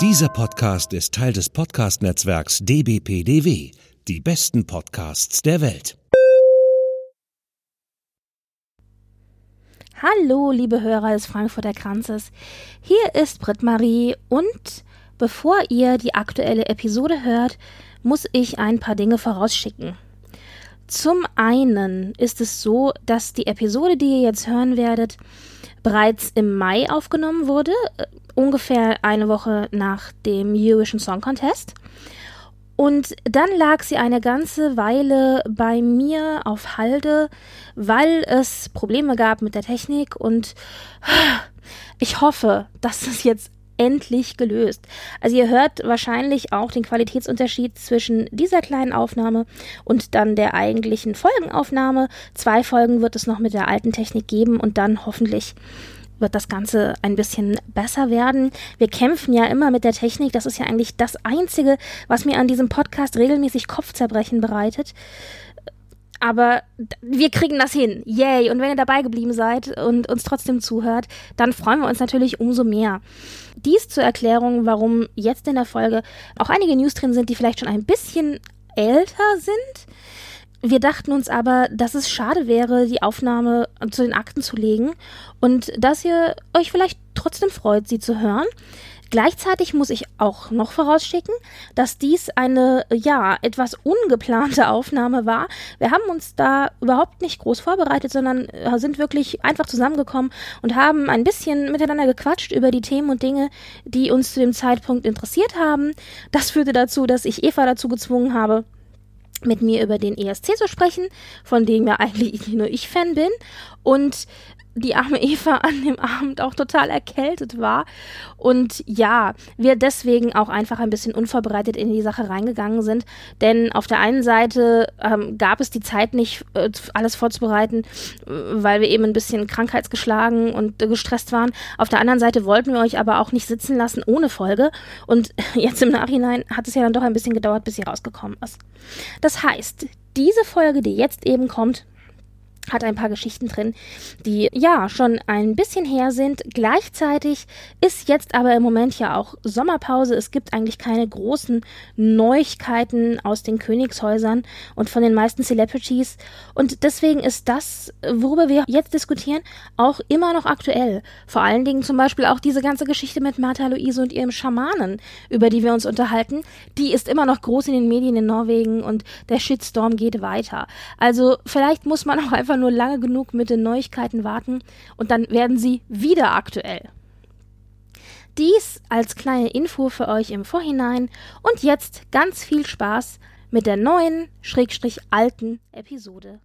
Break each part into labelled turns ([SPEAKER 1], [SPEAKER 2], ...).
[SPEAKER 1] Dieser Podcast ist Teil des Podcast-Netzwerks dbpdw, die besten Podcasts der Welt.
[SPEAKER 2] Hallo, liebe Hörer des Frankfurter Kranzes. Hier ist Britt Marie und bevor ihr die aktuelle Episode hört, muss ich ein paar Dinge vorausschicken. Zum einen ist es so, dass die Episode, die ihr jetzt hören werdet, bereits im Mai aufgenommen wurde, ungefähr eine Woche nach dem Eurovision Song Contest. Und dann lag sie eine ganze Weile bei mir auf Halde, weil es Probleme gab mit der Technik und ich hoffe, dass das jetzt endlich gelöst. Also ihr hört wahrscheinlich auch den Qualitätsunterschied zwischen dieser kleinen Aufnahme und dann der eigentlichen Folgenaufnahme. Zwei Folgen wird es noch mit der alten Technik geben und dann hoffentlich wird das Ganze ein bisschen besser werden. Wir kämpfen ja immer mit der Technik. Das ist ja eigentlich das Einzige, was mir an diesem Podcast regelmäßig Kopfzerbrechen bereitet. Aber wir kriegen das hin. Yay. Und wenn ihr dabei geblieben seid und uns trotzdem zuhört, dann freuen wir uns natürlich umso mehr. Dies zur Erklärung, warum jetzt in der Folge auch einige News drin sind, die vielleicht schon ein bisschen älter sind. Wir dachten uns aber, dass es schade wäre, die Aufnahme zu den Akten zu legen und dass ihr euch vielleicht trotzdem freut, sie zu hören. Gleichzeitig muss ich auch noch vorausschicken, dass dies eine, ja, etwas ungeplante Aufnahme war. Wir haben uns da überhaupt nicht groß vorbereitet, sondern äh, sind wirklich einfach zusammengekommen und haben ein bisschen miteinander gequatscht über die Themen und Dinge, die uns zu dem Zeitpunkt interessiert haben. Das führte dazu, dass ich Eva dazu gezwungen habe, mit mir über den ESC zu sprechen, von dem ja eigentlich nur ich Fan bin. Und die arme Eva an dem Abend auch total erkältet war. Und ja, wir deswegen auch einfach ein bisschen unvorbereitet in die Sache reingegangen sind. Denn auf der einen Seite ähm, gab es die Zeit nicht, äh, alles vorzubereiten, äh, weil wir eben ein bisschen krankheitsgeschlagen und äh, gestresst waren. Auf der anderen Seite wollten wir euch aber auch nicht sitzen lassen ohne Folge. Und jetzt im Nachhinein hat es ja dann doch ein bisschen gedauert, bis sie rausgekommen ist. Das heißt, diese Folge, die jetzt eben kommt, hat ein paar Geschichten drin, die ja schon ein bisschen her sind. Gleichzeitig ist jetzt aber im Moment ja auch Sommerpause. Es gibt eigentlich keine großen Neuigkeiten aus den Königshäusern und von den meisten Celebrities. Und deswegen ist das, worüber wir jetzt diskutieren, auch immer noch aktuell. Vor allen Dingen zum Beispiel auch diese ganze Geschichte mit Martha Luise und ihrem Schamanen, über die wir uns unterhalten. Die ist immer noch groß in den Medien in Norwegen und der Shitstorm geht weiter. Also vielleicht muss man auch einfach nur lange genug mit den Neuigkeiten warten und dann werden sie wieder aktuell. Dies als kleine Info für euch im Vorhinein und jetzt ganz viel Spaß mit der neuen, schrägstrich alten Episode.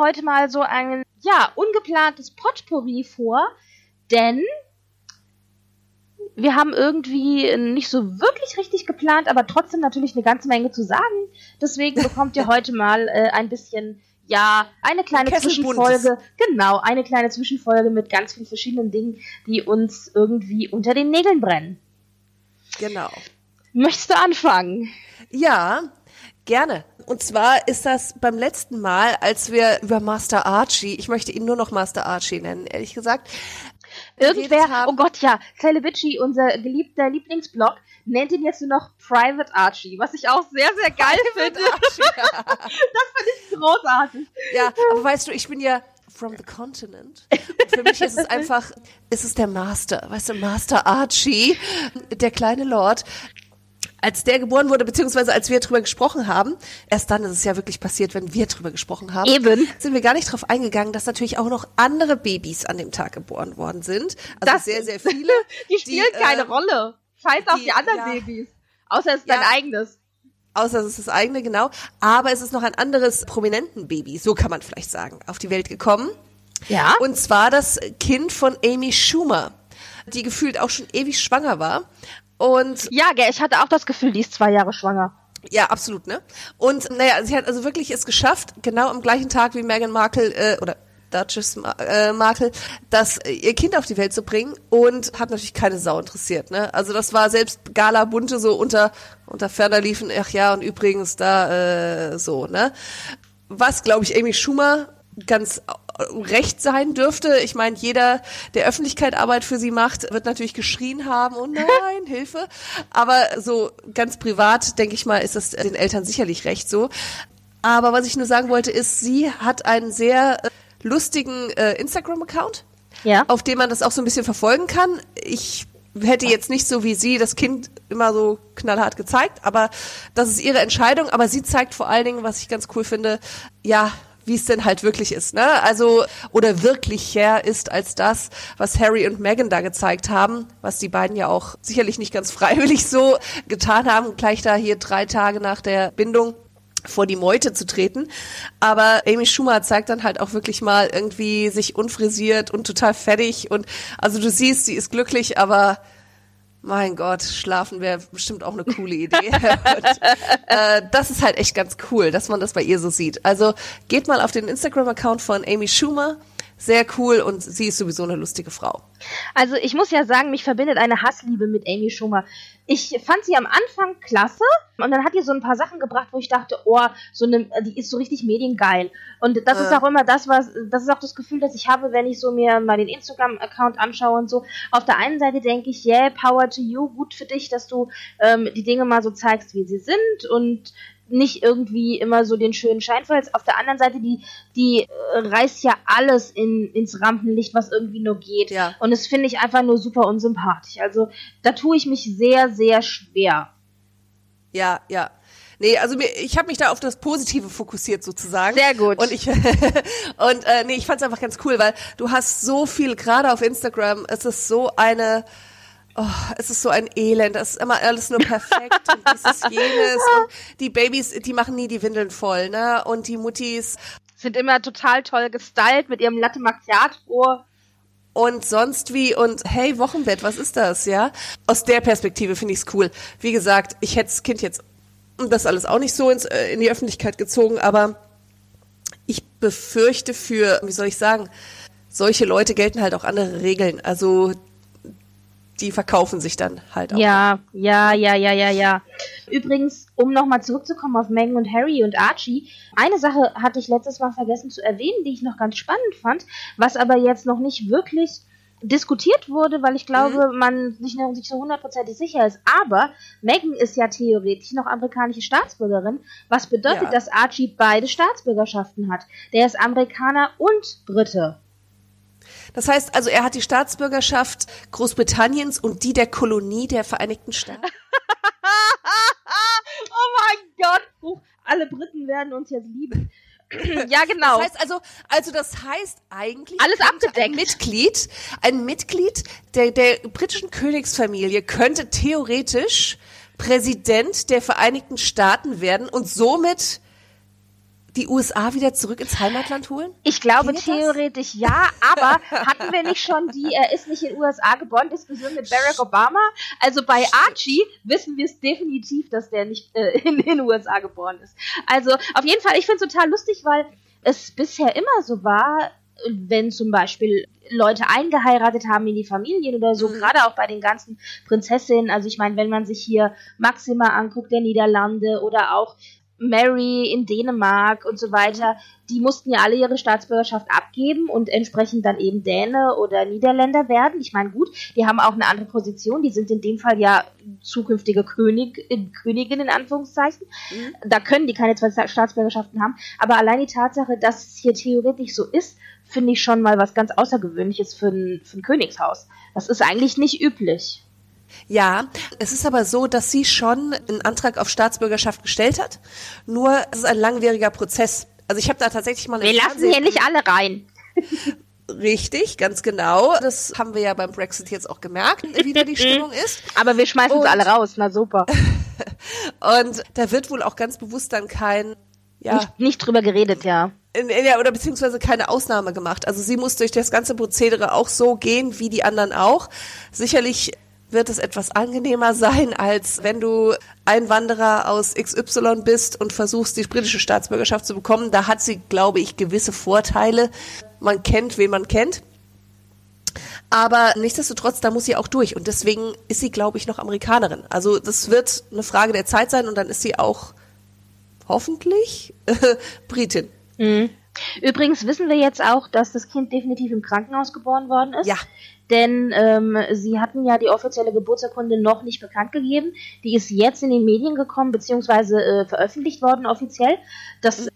[SPEAKER 2] Heute mal so ein, ja, ungeplantes Potpourri vor, denn wir haben irgendwie nicht so wirklich richtig geplant, aber trotzdem natürlich eine ganze Menge zu sagen. Deswegen bekommt ihr heute mal äh, ein bisschen, ja, eine kleine Zwischenfolge. Genau, eine kleine Zwischenfolge mit ganz vielen verschiedenen Dingen, die uns irgendwie unter den Nägeln brennen.
[SPEAKER 3] Genau.
[SPEAKER 2] Möchtest du anfangen?
[SPEAKER 3] Ja, gerne. Und zwar ist das beim letzten Mal, als wir über Master Archie, ich möchte ihn nur noch Master Archie nennen, ehrlich gesagt.
[SPEAKER 2] Irgendwer, oh Gott, ja, Celebici, unser geliebter Lieblingsblog, nennt ihn jetzt nur noch Private Archie, was ich auch sehr, sehr geil Private finde. Archie, ja. das finde ich großartig.
[SPEAKER 3] Ja, aber weißt du, ich bin ja from the continent. Und für mich ist es einfach, ist es der Master, weißt du, Master Archie, der kleine Lord als der geboren wurde, beziehungsweise als wir drüber gesprochen haben, erst dann ist es ja wirklich passiert, wenn wir drüber gesprochen haben,
[SPEAKER 2] Eben.
[SPEAKER 3] sind wir gar nicht drauf eingegangen, dass natürlich auch noch andere Babys an dem Tag geboren worden sind. Also das, sehr, sehr viele.
[SPEAKER 2] die spielen die, keine äh, Rolle. Scheiß auf die, die anderen ja, Babys. Außer es ist ja, dein eigenes.
[SPEAKER 3] außer es ist das eigene, genau. Aber es ist noch ein anderes prominenten Baby, so kann man vielleicht sagen, auf die Welt gekommen.
[SPEAKER 2] Ja.
[SPEAKER 3] Und zwar das Kind von Amy Schumer, die gefühlt auch schon ewig schwanger war. Und
[SPEAKER 2] ja, gell, ich hatte auch das Gefühl, die ist zwei Jahre schwanger.
[SPEAKER 3] ja, absolut, ne? Und naja, sie hat also wirklich es geschafft, genau am gleichen Tag wie Meghan Markle äh, oder Duchess äh, Markle, das äh, ihr Kind auf die Welt zu bringen und hat natürlich keine Sau interessiert, ne? Also das war selbst Gala Bunte so unter unter ferner liefen, ach ja, und übrigens da äh, so, ne? Was glaube ich Amy Schumer ganz recht sein dürfte. Ich meine, jeder, der Öffentlichkeit Arbeit für sie macht, wird natürlich geschrien haben, oh nein, Hilfe. Aber so ganz privat, denke ich mal, ist das den Eltern sicherlich recht so. Aber was ich nur sagen wollte, ist, sie hat einen sehr äh, lustigen äh, Instagram-Account,
[SPEAKER 2] Ja.
[SPEAKER 3] auf dem man das auch so ein bisschen verfolgen kann. Ich hätte jetzt nicht so wie sie das Kind immer so knallhart gezeigt, aber das ist ihre Entscheidung. Aber sie zeigt vor allen Dingen, was ich ganz cool finde, ja, wie es denn halt wirklich ist, ne? Also, oder wirklicher ist als das, was Harry und Meghan da gezeigt haben, was die beiden ja auch sicherlich nicht ganz freiwillig so getan haben, gleich da hier drei Tage nach der Bindung vor die Meute zu treten. Aber Amy Schumer zeigt dann halt auch wirklich mal irgendwie sich unfrisiert und total fertig und also du siehst, sie ist glücklich, aber mein Gott, schlafen wäre bestimmt auch eine coole Idee. und, äh, das ist halt echt ganz cool, dass man das bei ihr so sieht. Also geht mal auf den Instagram-Account von Amy Schumer. Sehr cool und sie ist sowieso eine lustige Frau.
[SPEAKER 2] Also ich muss ja sagen, mich verbindet eine Hassliebe mit Amy Schumer. Ich fand sie am Anfang klasse und dann hat die so ein paar Sachen gebracht, wo ich dachte, oh, so eine, die ist so richtig mediengeil. Und das ist
[SPEAKER 3] Äh.
[SPEAKER 2] auch immer das, was, das ist auch das Gefühl, das ich habe, wenn ich so mir mal den Instagram-Account anschaue und so. Auf der einen Seite denke ich, yeah, power to you, gut für dich, dass du ähm, die Dinge mal so zeigst, wie sie sind und nicht irgendwie immer so den schönen Schein verhältst. Auf der anderen Seite, die, die äh, reißt ja alles in, ins Rampenlicht, was irgendwie nur geht.
[SPEAKER 3] Ja.
[SPEAKER 2] Und das finde ich einfach nur super unsympathisch. Also da tue ich mich sehr, sehr schwer.
[SPEAKER 3] Ja, ja. Nee, also mir, ich habe mich da auf das Positive fokussiert sozusagen.
[SPEAKER 2] Sehr gut.
[SPEAKER 3] Und ich und äh, nee, ich fand's einfach ganz cool, weil du hast so viel gerade auf Instagram, es ist so eine Oh, es ist so ein Elend, es ist immer alles nur perfekt und dieses jenes und die Babys, die machen nie die Windeln voll, ne? Und die Muttis
[SPEAKER 2] Sind immer total toll gestylt mit ihrem Latte Macchiato.
[SPEAKER 3] und sonst wie und hey, Wochenbett, was ist das, ja? Aus der Perspektive finde ich's cool. Wie gesagt, ich hätte das Kind jetzt das alles auch nicht so ins, äh, in die Öffentlichkeit gezogen, aber ich befürchte für, wie soll ich sagen, solche Leute gelten halt auch andere Regeln. Also die verkaufen sich dann halt auch.
[SPEAKER 2] Ja, ja, ja, ja, ja, ja. Übrigens, um nochmal zurückzukommen auf Meghan und Harry und Archie, eine Sache hatte ich letztes Mal vergessen zu erwähnen, die ich noch ganz spannend fand, was aber jetzt noch nicht wirklich diskutiert wurde, weil ich glaube, man sich noch nicht so hundertprozentig sicher ist. Aber Meghan ist ja theoretisch noch amerikanische Staatsbürgerin, was bedeutet,
[SPEAKER 3] Ja.
[SPEAKER 2] dass Archie beide Staatsbürgerschaften hat. Der ist Amerikaner und Brite.
[SPEAKER 3] Das heißt also, er hat die Staatsbürgerschaft Großbritanniens und die der Kolonie der Vereinigten Staaten.
[SPEAKER 2] oh mein Gott! Alle Briten werden uns jetzt lieben. ja, genau.
[SPEAKER 3] Das heißt also, also das heißt eigentlich
[SPEAKER 2] Alles abgedeckt.
[SPEAKER 3] ein Mitglied, ein Mitglied der, der britischen Königsfamilie könnte theoretisch Präsident der Vereinigten Staaten werden und somit die USA wieder zurück ins Heimatland holen?
[SPEAKER 2] Ich glaube theoretisch ja, aber hatten wir nicht schon die, er ist nicht in den USA geboren, Diskussion mit Barack Obama? Also bei Archie wissen wir es definitiv, dass der nicht äh, in den USA geboren ist. Also auf jeden Fall, ich finde es total lustig, weil es bisher immer so war, wenn zum Beispiel Leute eingeheiratet haben in die Familien oder so,
[SPEAKER 3] Mhm.
[SPEAKER 2] gerade auch bei den ganzen Prinzessinnen. Also ich meine, wenn man sich hier Maxima anguckt, der Niederlande oder auch Mary in Dänemark und so weiter, die mussten ja alle ihre Staatsbürgerschaft abgeben und entsprechend dann eben Däne oder Niederländer werden. Ich meine, gut, die haben auch eine andere Position, die sind in dem Fall ja zukünftige König, äh, Königin in Anführungszeichen. Da können die keine zwei Staatsbürgerschaften haben, aber allein die Tatsache, dass es hier theoretisch so ist, finde ich schon mal was ganz Außergewöhnliches für ein, für ein Königshaus. Das ist eigentlich nicht üblich.
[SPEAKER 3] Ja, es ist aber so, dass sie schon einen Antrag auf Staatsbürgerschaft gestellt hat. Nur es ist ein langwieriger Prozess. Also ich habe da tatsächlich mal
[SPEAKER 2] Wir lassen
[SPEAKER 3] Fernsehen-
[SPEAKER 2] hier nicht alle rein.
[SPEAKER 3] Richtig, ganz genau. Das haben wir ja beim Brexit jetzt auch gemerkt, wie da die Stimmung ist.
[SPEAKER 2] Aber wir schmeißen
[SPEAKER 3] Und-
[SPEAKER 2] sie alle raus, na super.
[SPEAKER 3] Und da wird wohl auch ganz bewusst dann kein, ja.
[SPEAKER 2] Nicht, nicht drüber geredet, ja.
[SPEAKER 3] Ja, oder beziehungsweise keine Ausnahme gemacht. Also sie muss durch das ganze Prozedere auch so gehen wie die anderen auch. Sicherlich wird es etwas angenehmer sein, als wenn du Einwanderer aus XY bist und versuchst, die britische Staatsbürgerschaft zu bekommen. Da hat sie, glaube ich, gewisse Vorteile. Man kennt, wen man kennt. Aber nichtsdestotrotz, da muss sie auch durch. Und deswegen ist sie, glaube ich, noch Amerikanerin. Also das wird eine Frage der Zeit sein und dann ist sie auch hoffentlich Britin.
[SPEAKER 2] Mhm. Übrigens wissen wir jetzt auch, dass das Kind definitiv im Krankenhaus geboren worden ist.
[SPEAKER 3] Ja.
[SPEAKER 2] Denn ähm, sie hatten ja die offizielle Geburtsurkunde noch nicht bekannt gegeben. Die ist jetzt in den Medien gekommen, beziehungsweise äh, veröffentlicht worden offiziell. Das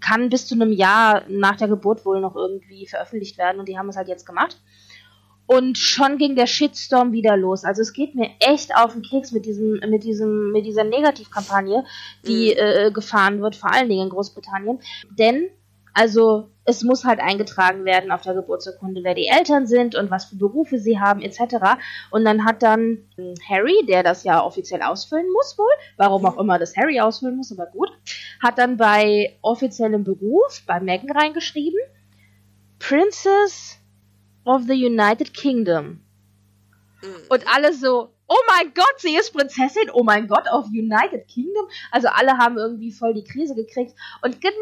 [SPEAKER 2] kann bis zu einem Jahr nach der Geburt wohl noch irgendwie veröffentlicht werden und die haben es halt jetzt gemacht. Und schon ging der Shitstorm wieder los. Also es geht mir echt auf den Keks mit diesem, mit diesem, mit dieser Negativkampagne, die mhm. äh, gefahren wird, vor allen Dingen in Großbritannien. Denn also es muss halt eingetragen werden auf der Geburtsurkunde, wer die Eltern sind und was für Berufe sie haben etc. Und dann hat dann Harry, der das ja offiziell ausfüllen muss wohl, warum auch immer das Harry ausfüllen muss, aber gut, hat dann bei offiziellem Beruf bei Meghan reingeschrieben, Princess of the United Kingdom. Mhm. Und alle so, oh mein Gott, sie ist Prinzessin, oh mein Gott, of United Kingdom. Also alle haben irgendwie voll die Krise gekriegt. Und genau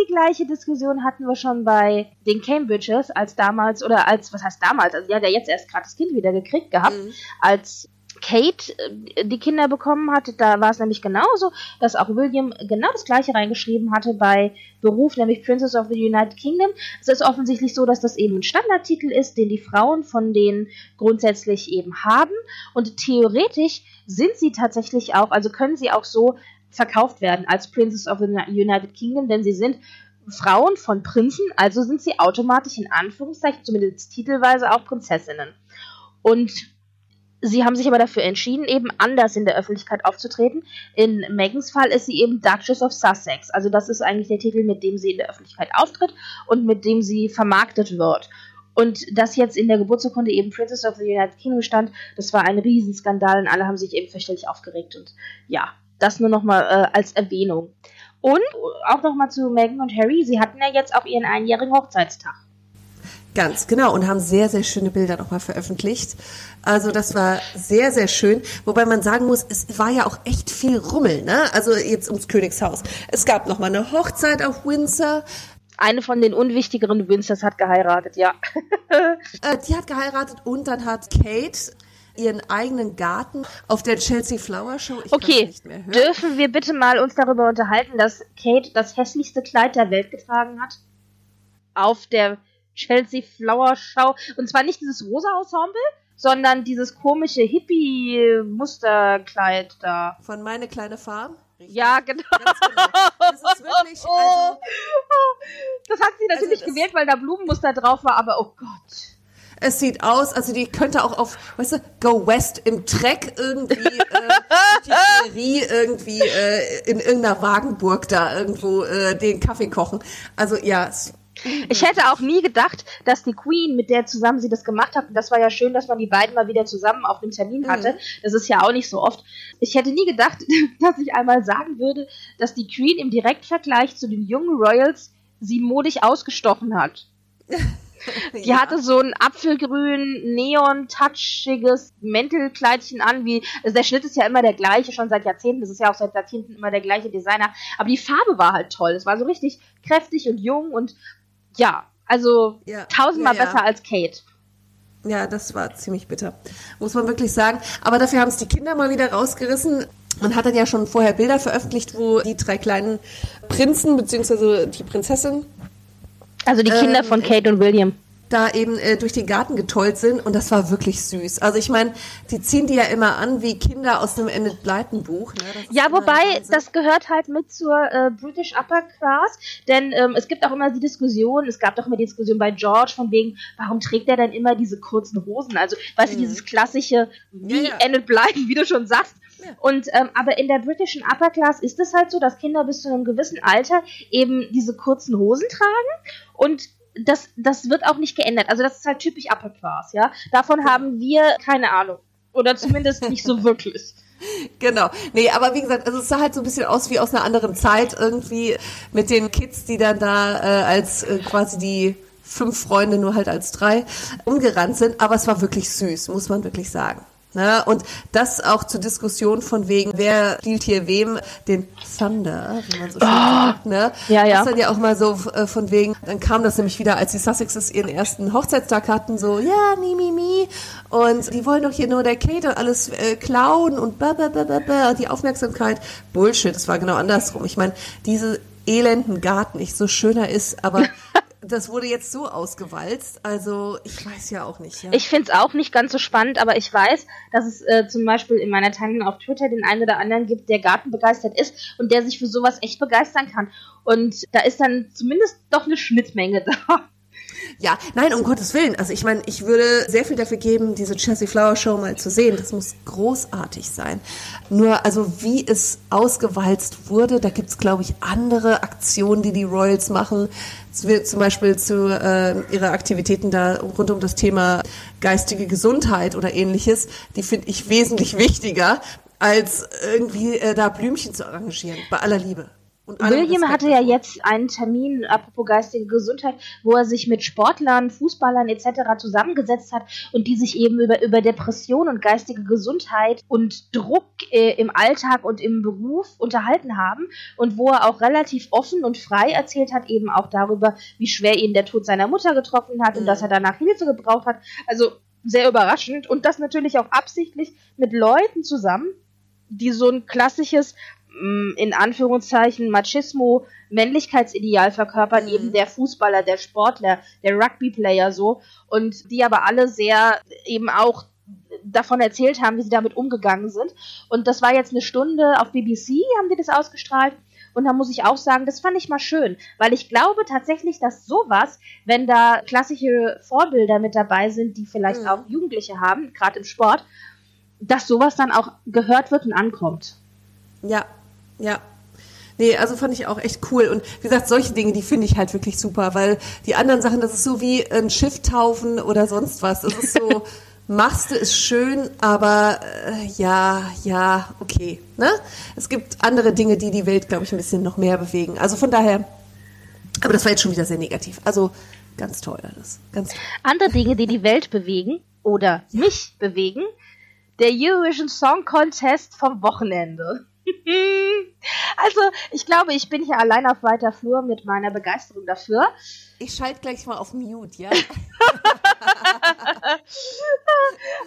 [SPEAKER 2] die gleiche Diskussion hatten wir schon bei den Cambridges, als damals, oder als, was heißt damals, also die hat ja jetzt erst gerade das Kind wieder gekriegt gehabt, mhm. als Kate äh, die Kinder bekommen hat, da war es nämlich genauso, dass auch William genau das gleiche reingeschrieben hatte bei Beruf, nämlich Princess of the United Kingdom. Es ist offensichtlich so, dass das eben ein Standardtitel ist, den die Frauen von denen grundsätzlich eben haben. Und theoretisch sind sie tatsächlich auch, also können sie auch so verkauft werden als Princess of the United Kingdom, denn sie sind Frauen von Prinzen, also sind sie automatisch in Anführungszeichen, zumindest titelweise auch Prinzessinnen. Und Sie haben sich aber dafür entschieden, eben anders in der Öffentlichkeit aufzutreten. In Megans Fall ist sie eben Duchess of Sussex. Also das ist eigentlich der Titel, mit dem sie in der Öffentlichkeit auftritt und mit dem sie vermarktet wird. Und das jetzt in der Geburtsurkunde eben Princess of the United Kingdom stand, das war ein Riesenskandal und alle haben sich eben fürchterlich aufgeregt. Und ja, das nur nochmal äh, als Erwähnung. Und auch nochmal zu Meghan und Harry, sie hatten ja jetzt auch ihren einjährigen Hochzeitstag.
[SPEAKER 3] Ganz genau und haben sehr, sehr schöne Bilder nochmal veröffentlicht. Also das war sehr, sehr schön. Wobei man sagen muss, es war ja auch echt viel Rummel, ne? Also jetzt ums Königshaus. Es gab nochmal eine Hochzeit auf Windsor.
[SPEAKER 2] Eine von den unwichtigeren Windsors hat geheiratet, ja.
[SPEAKER 3] äh, die hat geheiratet und dann hat Kate ihren eigenen Garten auf der Chelsea Flower Show.
[SPEAKER 2] Ich okay, dürfen wir bitte mal uns darüber unterhalten, dass Kate das hässlichste Kleid der Welt getragen hat? Auf der Chelsea Flower Show. Und zwar nicht dieses rosa Ensemble, sondern dieses komische Hippie-Musterkleid da.
[SPEAKER 3] Von Meine kleine Farm?
[SPEAKER 2] Richtig. Ja, genau. genau. Das ist wirklich, also, Das hat sie natürlich also gewählt, weil da Blumenmuster drauf war, aber oh Gott.
[SPEAKER 3] Es sieht aus, also die könnte auch auf, weißt du, Go West im Treck irgendwie, äh, die irgendwie äh, in irgendeiner Wagenburg da irgendwo äh, den Kaffee kochen. Also ja, es
[SPEAKER 2] ich hätte auch nie gedacht, dass die Queen, mit der zusammen sie das gemacht hat, und das war ja schön, dass man die beiden mal wieder zusammen auf dem Termin mhm. hatte. Mhm. Das ist ja auch nicht so oft. Ich hätte nie gedacht, dass ich einmal sagen würde, dass die Queen im Direktvergleich zu den jungen Royals sie modig ausgestochen hat. Die ja. hatte so ein apfelgrün, neon-touchiges Mäntelkleidchen an, wie, also der Schnitt ist ja immer der gleiche, schon seit Jahrzehnten, das ist ja auch seit Jahrzehnten immer der gleiche Designer, aber die Farbe war halt toll, es war so richtig kräftig und jung und ja, also ja. tausendmal ja, ja. besser als Kate.
[SPEAKER 3] Ja, das war ziemlich bitter. Muss man wirklich sagen. Aber dafür haben es die Kinder mal wieder rausgerissen. Man hat dann ja schon vorher Bilder veröffentlicht, wo die drei kleinen Prinzen, beziehungsweise die Prinzessin.
[SPEAKER 2] Also die Kinder ähm, von Kate und William
[SPEAKER 3] da eben äh, durch den Garten getollt sind und das war wirklich süß. Also ich meine, die ziehen die ja immer an wie Kinder aus einem Enid Blyton Buch. Ne?
[SPEAKER 2] Ja, wobei das gehört halt mit zur äh, British Upper Class, denn ähm, es gibt auch immer die Diskussion, es gab doch immer die Diskussion bei George von wegen, warum trägt er denn immer diese kurzen Hosen? Also, weißt mhm. du, dieses klassische wie ja, ja. Enid Blyton, wie du schon sagst. Und ähm, aber in der britischen Upper Class ist es halt so, dass Kinder bis zu einem gewissen Alter eben diese kurzen Hosen tragen und das, das wird auch nicht geändert. Also das ist halt typisch Upper Class, ja. Davon haben wir keine Ahnung. Oder zumindest nicht so wirklich.
[SPEAKER 3] Genau. Nee, aber wie gesagt, also es sah halt so ein bisschen aus wie aus einer anderen Zeit irgendwie mit den Kids, die dann da äh, als äh, quasi die fünf Freunde nur halt als drei umgerannt sind. Aber es war wirklich süß, muss man wirklich sagen. Ne? Und das auch zur Diskussion von wegen, wer spielt hier wem den Thunder, wie man so schön oh, sagt. Ne?
[SPEAKER 2] Ja, ja.
[SPEAKER 3] Das dann ja auch mal so äh, von wegen, dann kam das nämlich wieder, als die Sussexes ihren ersten Hochzeitstag hatten, so, ja, mi, mi, mi. Und die wollen doch hier nur der Kate alles äh, klauen und ba, ba, ba, ba, ba, die Aufmerksamkeit. Bullshit, das war genau andersrum. Ich meine, diese elenden Garten nicht so schöner ist, aber das wurde jetzt so ausgewalzt. Also ich weiß ja auch nicht. Ja.
[SPEAKER 2] Ich finde es auch nicht ganz so spannend, aber ich weiß, dass es äh, zum Beispiel in meiner Timeline auf Twitter den einen oder anderen gibt, der gartenbegeistert ist und der sich für sowas echt begeistern kann. Und da ist dann zumindest doch eine Schnittmenge da.
[SPEAKER 3] Ja, nein, um Gottes Willen. Also ich meine, ich würde sehr viel dafür geben, diese Chelsea Flower Show mal zu sehen. Das muss großartig sein. Nur, also wie es ausgewalzt wurde, da gibt's glaube ich, andere Aktionen, die die Royals machen. Zum Beispiel zu äh, ihre Aktivitäten da rund um das Thema geistige Gesundheit oder ähnliches. Die finde ich wesentlich wichtiger, als irgendwie äh, da Blümchen zu arrangieren. Bei aller Liebe.
[SPEAKER 2] William hatte ja jetzt einen Termin, apropos geistige Gesundheit, wo er sich mit Sportlern, Fußballern etc. zusammengesetzt hat und die sich eben über, über Depression und geistige Gesundheit und Druck äh, im Alltag und im Beruf unterhalten haben und wo er auch relativ offen und frei erzählt hat, eben auch darüber, wie schwer ihn der Tod seiner Mutter getroffen hat mhm. und dass er danach Hilfe gebraucht hat. Also sehr überraschend und das natürlich auch absichtlich mit Leuten zusammen, die so ein klassisches in Anführungszeichen Machismo Männlichkeitsideal verkörpert, mhm. eben der Fußballer, der Sportler, der Rugby-Player so und die aber alle sehr eben auch davon erzählt haben, wie sie damit umgegangen sind. Und das war jetzt eine Stunde auf BBC, haben die das ausgestrahlt. Und da muss ich auch sagen, das fand ich mal schön, weil ich glaube tatsächlich, dass sowas, wenn da klassische Vorbilder mit dabei sind, die vielleicht mhm. auch Jugendliche haben, gerade im Sport, dass sowas dann auch gehört wird und ankommt.
[SPEAKER 3] Ja, ja. Nee, also fand ich auch echt cool. Und wie gesagt, solche Dinge, die finde ich halt wirklich super, weil die anderen Sachen, das ist so wie ein Schiff taufen oder sonst was. Das ist so, machst du ist schön, aber äh, ja, ja, okay. Ne? Es gibt andere Dinge, die die Welt, glaube ich, ein bisschen noch mehr bewegen. Also von daher, aber das war jetzt schon wieder sehr negativ. Also ganz toll alles. Ganz toll.
[SPEAKER 2] Andere Dinge, die die Welt bewegen oder mich bewegen, der Eurovision Song Contest vom Wochenende. also, ich glaube, ich bin hier allein auf weiter Flur mit meiner Begeisterung dafür.
[SPEAKER 3] Ich schalte gleich mal auf Mute, ja?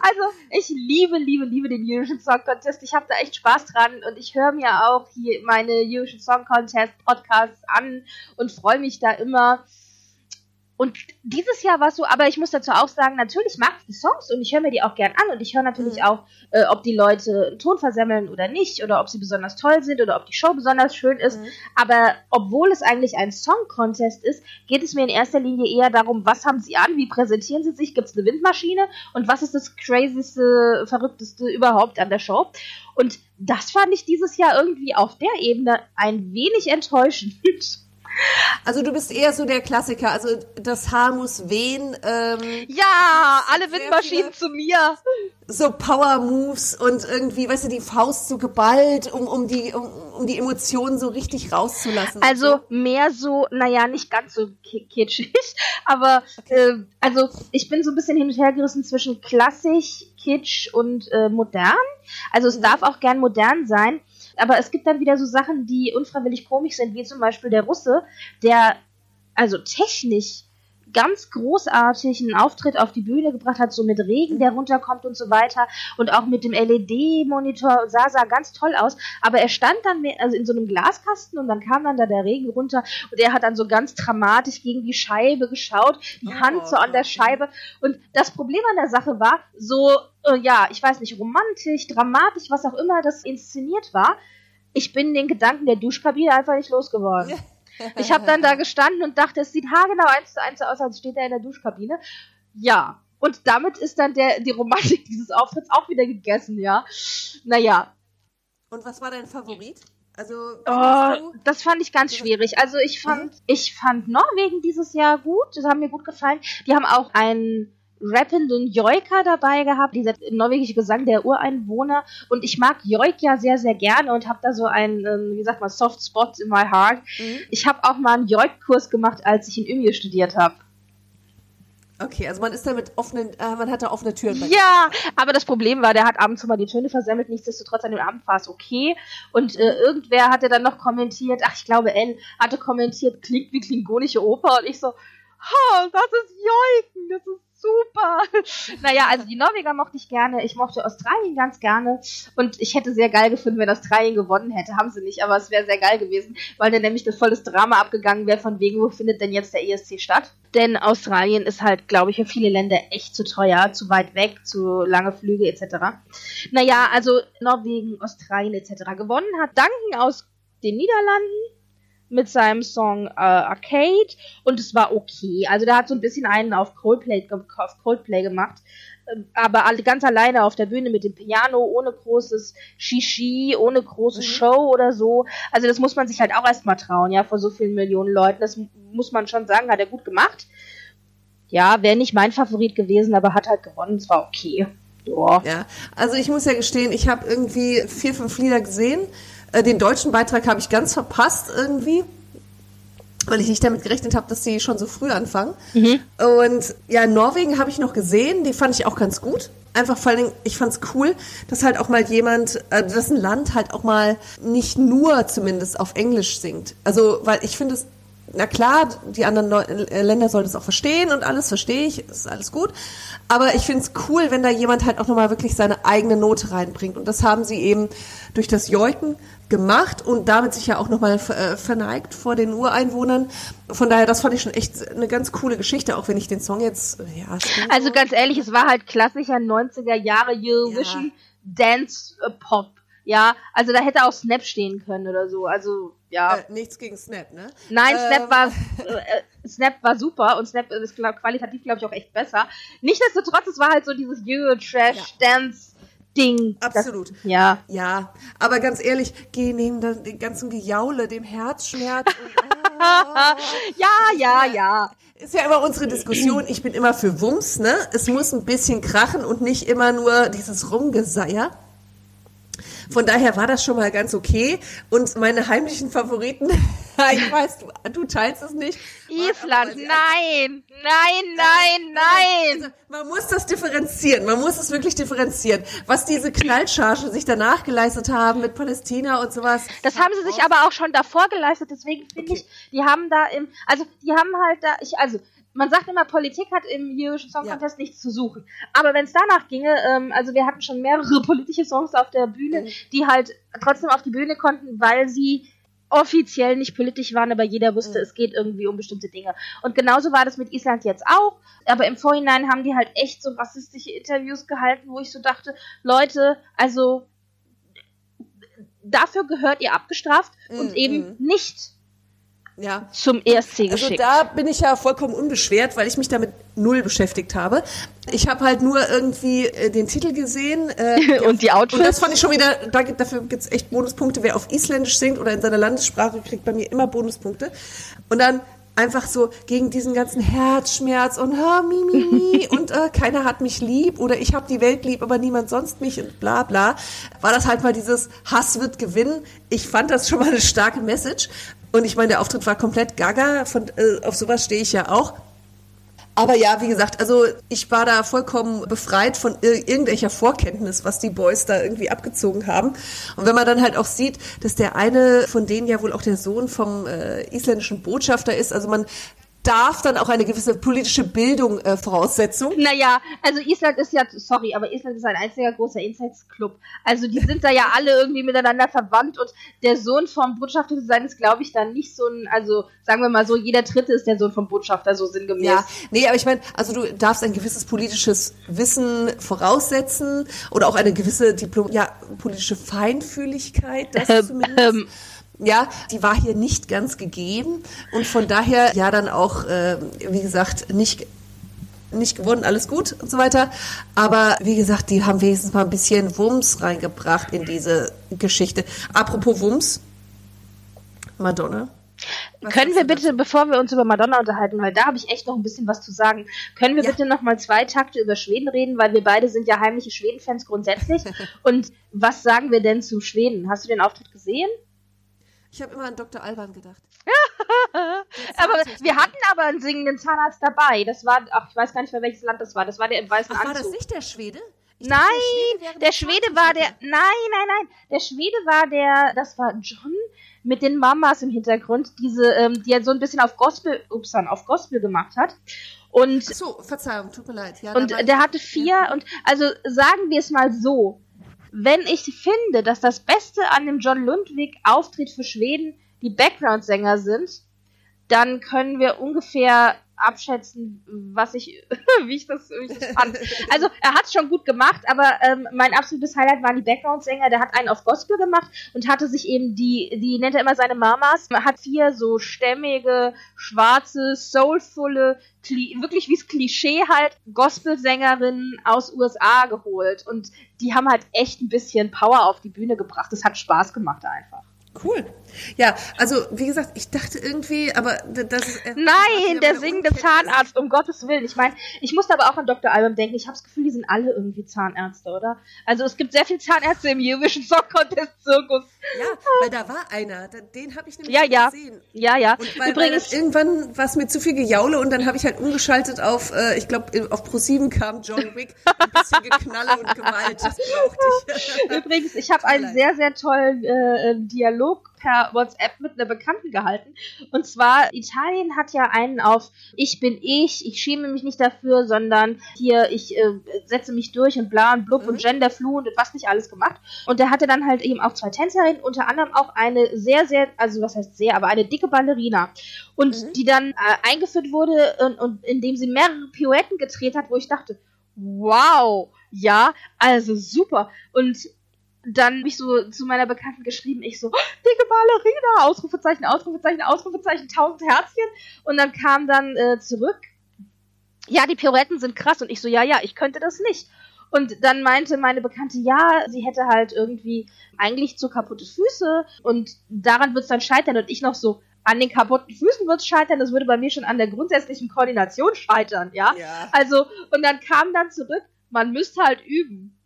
[SPEAKER 2] also, ich liebe, liebe, liebe den Eurovision Song Contest. Ich habe da echt Spaß dran und ich höre mir auch hier meine Eurovision Song Contest Podcasts an und freue mich da immer. Und dieses Jahr war es so, aber ich muss dazu auch sagen, natürlich mag ich die Songs und ich höre mir die auch gern an und ich höre natürlich mhm. auch, äh, ob die Leute einen Ton versemmeln oder nicht oder ob sie besonders toll sind oder ob die Show besonders schön ist. Mhm. Aber obwohl es eigentlich ein Song-Contest ist, geht es mir in erster Linie eher darum, was haben sie an, wie präsentieren sie sich, gibt es eine Windmaschine und was ist das crazyste, verrückteste überhaupt an der Show. Und das fand ich dieses Jahr irgendwie auf der Ebene ein wenig enttäuschend.
[SPEAKER 3] Also du bist eher so der Klassiker, also das Haar muss wehen. Ähm,
[SPEAKER 2] ja, alle Windmaschinen zu mir.
[SPEAKER 3] So Power Moves und irgendwie, weißt du, die Faust so geballt, um, um die um, um die Emotionen so richtig rauszulassen.
[SPEAKER 2] Also mehr so, naja, nicht ganz so kitschig, aber okay. äh, also ich bin so ein bisschen hin und her gerissen zwischen klassisch, kitsch und äh, modern. Also es mhm. darf auch gern modern sein, aber es gibt dann wieder so Sachen, die unfreiwillig komisch sind, wie zum Beispiel der Russe, der also technisch ganz großartigen Auftritt auf die Bühne gebracht hat, so mit Regen, der runterkommt und so weiter und auch mit dem LED-Monitor sah sah ganz toll aus, aber er stand dann also in so einem Glaskasten und dann kam dann da der Regen runter und er hat dann so ganz dramatisch gegen die Scheibe geschaut, die oh, Hand so an der Scheibe. Und das Problem an der Sache war, so äh, ja, ich weiß nicht, romantisch, dramatisch, was auch immer das inszeniert war, ich bin den Gedanken der Duschkabine einfach nicht losgeworden. Ich habe dann da gestanden und dachte, es sieht haargenau eins zu eins aus, als steht er in der Duschkabine. Ja. Und damit ist dann der, die Romantik dieses Auftritts auch wieder gegessen, ja. Naja.
[SPEAKER 3] Und was war dein Favorit? Also,
[SPEAKER 2] oh, das fand ich ganz schwierig. Also ich fand, mhm. ich fand Norwegen dieses Jahr gut. Das hat mir gut gefallen. Die haben auch ein rappenden Joika dabei gehabt, dieser norwegische Gesang der Ureinwohner. Und ich mag Joik ja sehr, sehr gerne und habe da so einen, ähm, wie sagt man, Soft Spot in my heart. Mhm. Ich habe auch mal einen Joik-Kurs gemacht, als ich in Ümje studiert habe.
[SPEAKER 3] Okay, also man ist da mit offenen, äh, man hat da offene Türen.
[SPEAKER 2] ja, aber das Problem war, der hat abends immer die Töne versemmelt. Nichtsdestotrotz an dem Abend war es okay. Und äh, irgendwer hatte dann noch kommentiert, ach, ich glaube, N hatte kommentiert, klingt wie klingonische Oper. Und ich so, oh, das ist Joiken, das ist super. naja, also die Norweger mochte ich gerne. Ich mochte Australien ganz gerne. Und ich hätte sehr geil gefunden, wenn Australien gewonnen hätte. Haben sie nicht, aber es wäre sehr geil gewesen, weil dann nämlich das volles Drama abgegangen wäre, von wegen, wo findet denn jetzt der ESC statt? Denn Australien ist halt, glaube ich, für viele Länder echt zu teuer, zu weit weg, zu lange Flüge etc. Naja, also Norwegen, Australien etc. gewonnen hat. Danken aus den Niederlanden mit seinem Song äh, Arcade und es war okay. Also der hat so ein bisschen einen auf Coldplay, auf Coldplay gemacht, ähm, aber ganz alleine auf der Bühne mit dem Piano, ohne großes Shishi, ohne große mhm. Show oder so. Also das muss man sich halt auch erstmal trauen, ja, vor so vielen Millionen Leuten. Das muss man schon sagen, hat er gut gemacht. Ja, wäre nicht mein Favorit gewesen, aber hat halt gewonnen, es war okay.
[SPEAKER 3] Joa. Ja, also ich muss ja gestehen, ich habe irgendwie vier, fünf Lieder gesehen äh, den deutschen Beitrag habe ich ganz verpasst irgendwie weil ich nicht damit gerechnet habe, dass sie schon so früh anfangen. Mhm. Und ja, Norwegen habe ich noch gesehen, die fand ich auch ganz gut. Einfach vor allen Dingen, ich fand es cool, dass halt auch mal jemand, äh, dass ein Land halt auch mal nicht nur zumindest auf Englisch singt. Also, weil ich finde es na klar, die anderen äh, Länder sollen es auch verstehen und alles verstehe ich, ist alles gut. Aber ich finde es cool, wenn da jemand halt auch nochmal wirklich seine eigene Note reinbringt. Und das haben sie eben durch das Joiken gemacht und damit sich ja auch nochmal äh, verneigt vor den Ureinwohnern. Von daher, das fand ich schon echt eine ganz coole Geschichte, auch wenn ich den Song jetzt, ja.
[SPEAKER 2] Also ganz ehrlich, es war halt klassischer 90er Jahre Eurovision ja. Dance Pop. Ja, also da hätte auch Snap stehen können oder so. Also ja.
[SPEAKER 3] Äh, nichts gegen Snap, ne?
[SPEAKER 2] Nein, Snap ähm. war äh, Snap war super und Snap ist glaub, qualitativ, glaube ich, auch echt besser. Nichtsdestotrotz, es war halt so dieses Euro Trash. Dance. Ding.
[SPEAKER 3] Absolut.
[SPEAKER 2] Das, ja.
[SPEAKER 3] Ja. Aber ganz ehrlich, geh neben den ganzen Gejaule, dem Herzschmerz. Und,
[SPEAKER 2] ja, ja, ja.
[SPEAKER 3] Ist ja immer unsere Diskussion. Ich bin immer für Wumms, ne? Es muss ein bisschen krachen und nicht immer nur dieses Rumgeseier. Von daher war das schon mal ganz okay. Und meine heimlichen Favoriten, ich weiß, du, du teilst es nicht.
[SPEAKER 2] Island, nein, nein, nein, nein. Also,
[SPEAKER 3] man muss das differenzieren. Man muss es wirklich differenzieren. Was diese Knallchargen sich danach geleistet haben mit Palästina und sowas.
[SPEAKER 2] Das haben sie sich aber auch schon davor geleistet. Deswegen finde okay. ich, die haben da im, also die haben halt da, ich, also man sagt immer, Politik hat im Eurovision Song Contest ja. nichts zu suchen. Aber wenn es danach ginge, ähm, also wir hatten schon mehrere politische Songs auf der Bühne, mhm. die halt trotzdem auf die Bühne konnten, weil sie offiziell nicht politisch waren, aber jeder wusste, mhm. es geht irgendwie um bestimmte Dinge. Und genauso war das mit Island jetzt auch. Aber im Vorhinein haben die halt echt so rassistische Interviews gehalten, wo ich so dachte, Leute, also dafür gehört ihr abgestraft mhm. und eben mhm. nicht ja. zum ESC also geschickt.
[SPEAKER 3] Also da bin ich ja vollkommen unbeschwert, weil ich mich damit null beschäftigt habe. Ich habe halt nur irgendwie äh, den Titel gesehen.
[SPEAKER 2] Äh, und die Outfits.
[SPEAKER 3] Und das fand ich schon wieder, da, dafür gibt's echt Bonuspunkte. Wer auf Isländisch singt oder in seiner Landessprache, kriegt bei mir immer Bonuspunkte. Und dann einfach so gegen diesen ganzen Herzschmerz und ha, mi, mi, mi, und äh, keiner hat mich lieb oder ich habe die Welt lieb, aber niemand sonst mich und bla bla, war das halt mal dieses Hass wird gewinnen. Ich fand das schon mal eine starke Message. Und ich meine, der Auftritt war komplett gaga, von, äh, auf sowas stehe ich ja auch. Aber ja, wie gesagt, also ich war da vollkommen befreit von ir irgendwelcher Vorkenntnis, was die Boys da irgendwie abgezogen haben. Und wenn man dann halt auch sieht, dass der eine von denen ja wohl auch der Sohn vom äh, isländischen Botschafter ist, also man darf dann auch eine gewisse politische Bildung äh, Voraussetzung.
[SPEAKER 2] Naja, also Island ist ja, sorry, aber Island ist ein einziger großer Insights-Club. Also die sind da ja alle irgendwie miteinander verwandt und der Sohn vom Botschafter zu sein ist, glaube ich, dann nicht so ein, also sagen wir mal so, jeder Dritte ist der Sohn vom Botschafter, so sinngemäß. Ja,
[SPEAKER 3] nee, aber ich meine, also du darfst ein gewisses politisches Wissen voraussetzen oder auch eine gewisse Diplom ja, politische Feinfühligkeit, das ähm, zumindest. Ähm, ja, die war hier nicht ganz gegeben und von daher ja dann auch, äh, wie gesagt, nicht nicht gewonnen, alles gut und so weiter. Aber wie gesagt, die haben wenigstens mal ein bisschen Wumms reingebracht in diese Geschichte. Apropos Wumms, Madonna. Was
[SPEAKER 2] Können wir bitte, bevor wir uns über Madonna unterhalten, weil da habe ich echt noch ein bisschen was zu sagen, können wir
[SPEAKER 3] Ja.
[SPEAKER 2] bitte noch mal zwei Takte über Schweden reden, weil wir beide sind ja heimliche Schweden-Fans grundsätzlich. Und was sagen wir denn zu Schweden? Hast du den Auftritt gesehen?
[SPEAKER 3] Ich habe immer an Dr. Alban gedacht.
[SPEAKER 2] Aber wir hatten aber einen singenden Zahnarzt dabei. Das war, ach, ich weiß gar nicht mehr welches Land das war. Das war der im weißen
[SPEAKER 3] Ach, war
[SPEAKER 2] Anzug.
[SPEAKER 3] das nicht der Schwede? Ich
[SPEAKER 2] Nein,
[SPEAKER 3] dachte, wäre
[SPEAKER 2] der Schwede war der, nein, nein, nein, der Schwede war der, das war John mit den Mamas im Hintergrund, diese, ähm, die er so ein bisschen auf Gospel, ups, auf Gospel gemacht hat. Und
[SPEAKER 3] Ach so, Verzeihung, tut mir leid. Ja,
[SPEAKER 2] und
[SPEAKER 3] war
[SPEAKER 2] der hatte vier und also sagen wir es mal so, wenn ich finde, dass das Beste an dem John Lundwig Auftritt für Schweden die Background-Sänger sind, dann können wir ungefähr abschätzen, was ich, wie ich das, wie ich das fand. Also er hat es schon gut gemacht, aber ähm, mein absolutes Highlight waren die Background-Sänger. Der hat einen auf Gospel gemacht und hatte sich eben die, die nennt er immer seine Mamas, hat vier so stämmige, schwarze, soulvolle, Kli wirklich wie's Klischee halt, Gospelsängerinnen aus USA geholt und die haben halt echt ein bisschen Power auf die Bühne gebracht. Das hat Spaß gemacht einfach.
[SPEAKER 3] Cool. Ja, also wie gesagt, ich dachte irgendwie, aber das ist. äh,
[SPEAKER 2] Nein, der singende. Zahnarzt, um Gottes Willen. Ich meine, ich musste aber auch an Dr. Album denken. Ich habe das Gefühl, die sind alle irgendwie Zahnärzte, oder? Also es gibt sehr viele Zahnärzte im Eurovision Song Contest Zirkus.
[SPEAKER 3] Ja, weil da war einer, den habe ich nämlich
[SPEAKER 2] Ja, ja.
[SPEAKER 3] gesehen.
[SPEAKER 2] Ja, ja.
[SPEAKER 3] Und weil,
[SPEAKER 2] Übrigens,
[SPEAKER 3] weil irgendwann war es mir zu viel Gejaule und dann habe ich halt umgeschaltet auf, äh, ich glaube, auf Pro7 kam John Wick, ein bisschen Geknalle und Gewalt, das brauchte ich.
[SPEAKER 2] Übrigens, ich habe einen sehr, sehr tollen äh, Dialog per WhatsApp mit einer Bekannten gehalten. Und zwar, Italien hat ja einen auf Ich bin ich, ich schäme mich nicht dafür, sondern hier, ich äh, setze mich durch und bla und blub und genderfluent und was nicht alles gemacht. Und der hatte dann halt eben auch zwei Tänzerinnen, unter anderem auch eine sehr, sehr, also was heißt sehr, aber eine dicke Ballerina. Und die dann äh, eingeführt wurde und, und indem sie mehrere Pirouetten gedreht hat, wo ich dachte, wow, ja, also super. Und dann habe ich so zu meiner Bekannten geschrieben, ich so, "Oh, dicke Ballerina, Ausrufezeichen, Ausrufezeichen, Ausrufezeichen, tausend Herzchen. Und dann kam dann äh, zurück, ja, die Pirouetten sind krass. Und ich so, ja, ja, ich könnte das nicht. Und dann meinte meine Bekannte, ja, sie hätte halt irgendwie eigentlich zu kaputte Füße und daran wird es dann scheitern. Und ich noch so, an den kaputten Füßen wird es scheitern, das würde bei mir schon an der grundsätzlichen Koordination scheitern, ja.
[SPEAKER 3] Ja.
[SPEAKER 2] Also, und dann kam dann zurück, man müsste halt üben.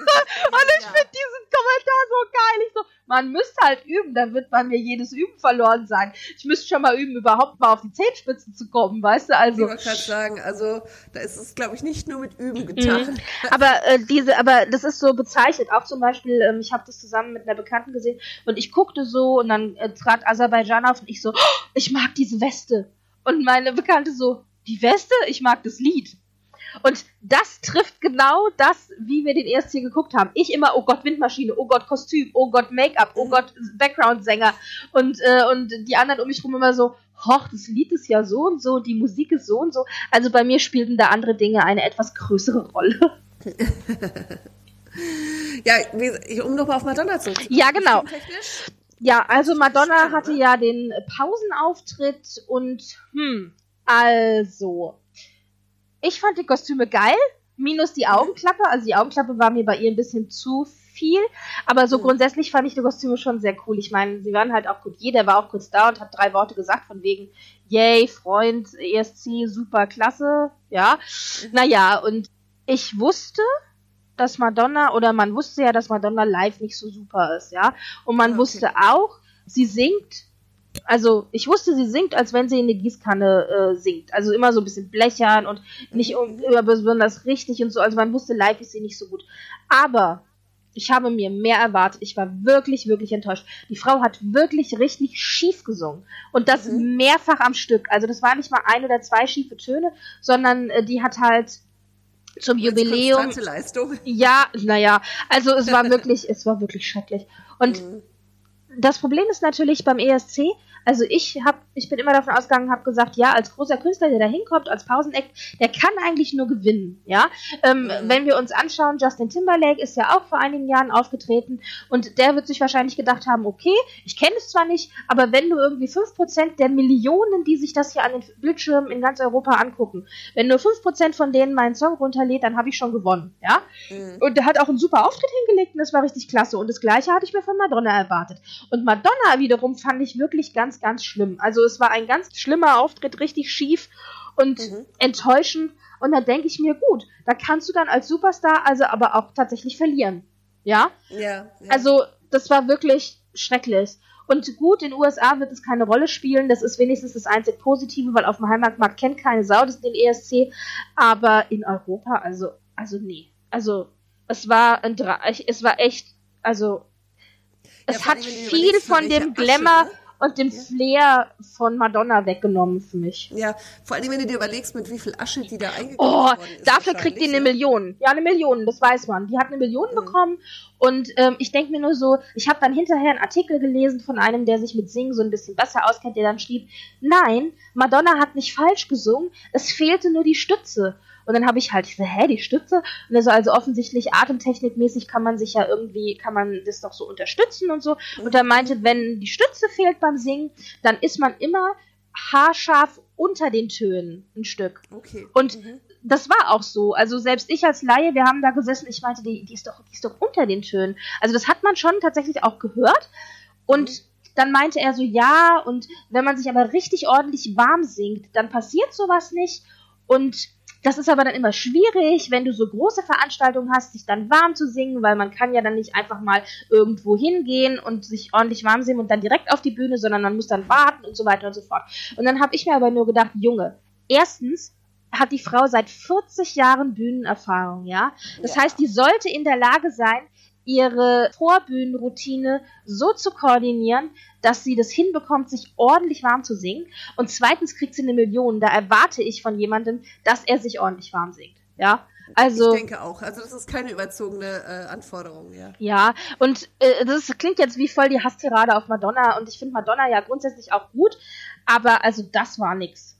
[SPEAKER 2] Und ich
[SPEAKER 3] Ja.
[SPEAKER 2] finde diesen Kommentar so geil. Ich so, man müsste halt üben, dann wird bei mir jedes Üben verloren sein. Ich müsste schon mal üben, überhaupt mal auf die Zehenspitzen zu kommen, weißt du?
[SPEAKER 3] Ich
[SPEAKER 2] Also,
[SPEAKER 3] wollte gerade sagen, also da ist es, glaube ich, nicht nur mit Üben getan.
[SPEAKER 2] aber äh, diese, aber das ist so bezeichnet. Auch zum Beispiel, ähm, ich habe das zusammen mit einer Bekannten gesehen und ich guckte so und dann äh, trat Aserbaidschan auf und ich so, oh, ich mag diese Weste. Und meine Bekannte so, die Weste? Ich mag das Lied. Und das trifft genau das, wie wir den ESC geguckt haben. Ich immer, oh Gott, Windmaschine, oh Gott, Kostüm, oh Gott, Make-up, oh Gott, Background-Sänger. Und, äh, und die anderen um mich rum immer so, hoch, das Lied ist ja so und so, die Musik ist so und so. Also bei mir spielten da andere Dinge eine etwas größere Rolle.
[SPEAKER 3] Ja, um nochmal auf Madonna zurückzukommen.
[SPEAKER 2] Ja, genau. Ja, also Madonna hatte ja den Pausenauftritt und hm, also ich fand die Kostüme geil, minus die Augenklappe. Also die Augenklappe war mir bei ihr ein bisschen zu viel, aber so
[SPEAKER 3] Mhm.
[SPEAKER 2] grundsätzlich fand ich die Kostüme schon sehr cool. Ich meine, sie waren halt auch gut. Jeder war auch kurz da und hat drei Worte gesagt von wegen Yay, Freund, ESC, super klasse, ja. Naja, und ich wusste, dass Madonna, oder man wusste ja, dass Madonna live nicht so super ist, ja. Und man
[SPEAKER 3] Okay.
[SPEAKER 2] wusste auch, sie singt, also ich wusste, sie singt, als wenn sie in eine Gießkanne äh, singt. Also immer so ein bisschen blechern und nicht immer besonders richtig und so. Also man wusste, live ist sie nicht so gut. Aber ich habe mir mehr erwartet. Ich war wirklich, wirklich enttäuscht. Die Frau hat wirklich richtig schief gesungen. Und das mehrfach am Stück. Also das war nicht mal ein oder zwei schiefe Töne, sondern äh, die hat halt zum Jubiläum.
[SPEAKER 3] Leistung.
[SPEAKER 2] Ja, naja, also es war wirklich, es war wirklich schrecklich. Und
[SPEAKER 3] Mhm.
[SPEAKER 2] Das Problem ist natürlich beim ESC, also ich hab, ich bin immer davon ausgegangen, habe gesagt, ja, als großer Künstler, der da hinkommt, als Pauseneck, der kann eigentlich nur gewinnen, ja. Ähm,
[SPEAKER 3] Mhm.
[SPEAKER 2] Wenn wir uns anschauen, Justin Timberlake ist ja auch vor einigen Jahren aufgetreten und der wird sich wahrscheinlich gedacht haben, okay, ich kenne es zwar nicht, aber wenn du irgendwie 5% der Millionen, die sich das hier an den Bildschirmen in ganz Europa angucken, wenn nur 5% von denen meinen Song runterlädt, dann habe ich schon gewonnen, ja.
[SPEAKER 3] Mhm.
[SPEAKER 2] Und der hat auch einen super Auftritt hingelegt und das war richtig klasse. Und das gleiche hatte ich mir von Madonna erwartet. Und Madonna wiederum fand ich wirklich ganz ganz, ganz schlimm. Also es war ein ganz schlimmer Auftritt, richtig schief und mhm. enttäuschend. Und da denke ich mir, gut, da kannst du dann als Superstar also aber auch tatsächlich verlieren. Ja?
[SPEAKER 3] Ja. ja.
[SPEAKER 2] Also, das war wirklich schrecklich. Und gut, in den USA wird es keine Rolle spielen. Das ist wenigstens das einzig Positive, weil auf dem Heimatmarkt kennt keine Sau das den ESC. Aber in Europa, also, also nee. Also, es war ein Dra es war echt, also, es ja, hat viel von dem Glamour, ne? Und dem ja. Flair von Madonna weggenommen für mich.
[SPEAKER 3] Ja, vor allem, wenn du dir überlegst, mit wie viel Asche die da eingekauft oh, worden
[SPEAKER 2] ist. Dafür kriegt die eine Million. Ja, eine Million, das weiß man. Die hat eine Million mhm. bekommen und ähm, ich denke mir nur so, ich habe dann hinterher einen Artikel gelesen von einem, der sich mit Singen so ein bisschen besser auskennt, der dann schrieb, nein, Madonna hat nicht falsch gesungen, es fehlte nur die Stütze. Und dann habe ich halt, ich so, hä, die Stütze? Und er so, also offensichtlich atemtechnikmäßig kann man sich ja irgendwie, kann man das doch so unterstützen und so. Und er meinte, wenn die Stütze fehlt beim Singen, dann ist man immer haarscharf unter den Tönen ein Stück.
[SPEAKER 3] Okay.
[SPEAKER 2] Und mhm. das war auch so. Also selbst ich als Laie, wir haben da gesessen, ich meinte, die, die, ist, doch, die ist doch unter den Tönen. Also das hat man schon tatsächlich auch gehört. Und mhm dann meinte er so, ja, und wenn man sich aber richtig ordentlich warm singt, dann passiert sowas nicht. Und das ist aber dann immer schwierig, wenn du so große Veranstaltungen hast, sich dann warm zu singen, weil man kann ja dann nicht einfach mal irgendwo hingehen und sich ordentlich warm singen und dann direkt auf die Bühne, sondern man muss dann warten und so weiter und so fort. Und dann habe ich mir aber nur gedacht, Junge, erstens hat die Frau seit 40 Jahren Bühnenerfahrung, ja. Das ja. heißt, die sollte in der Lage sein, ihre Vorbühnenroutine so zu koordinieren, dass sie das hinbekommt, sich ordentlich warm zu singen. Und zweitens kriegt sie eine Million. Da erwarte ich von jemandem, dass er sich ordentlich warm singt. Ja. Also,
[SPEAKER 3] ich denke auch. Also das ist keine überzogene äh, Anforderung, ja.
[SPEAKER 2] Ja, und äh, das klingt jetzt wie voll die Hasstirade auf Madonna und ich finde Madonna ja grundsätzlich auch gut, aber also das war nix.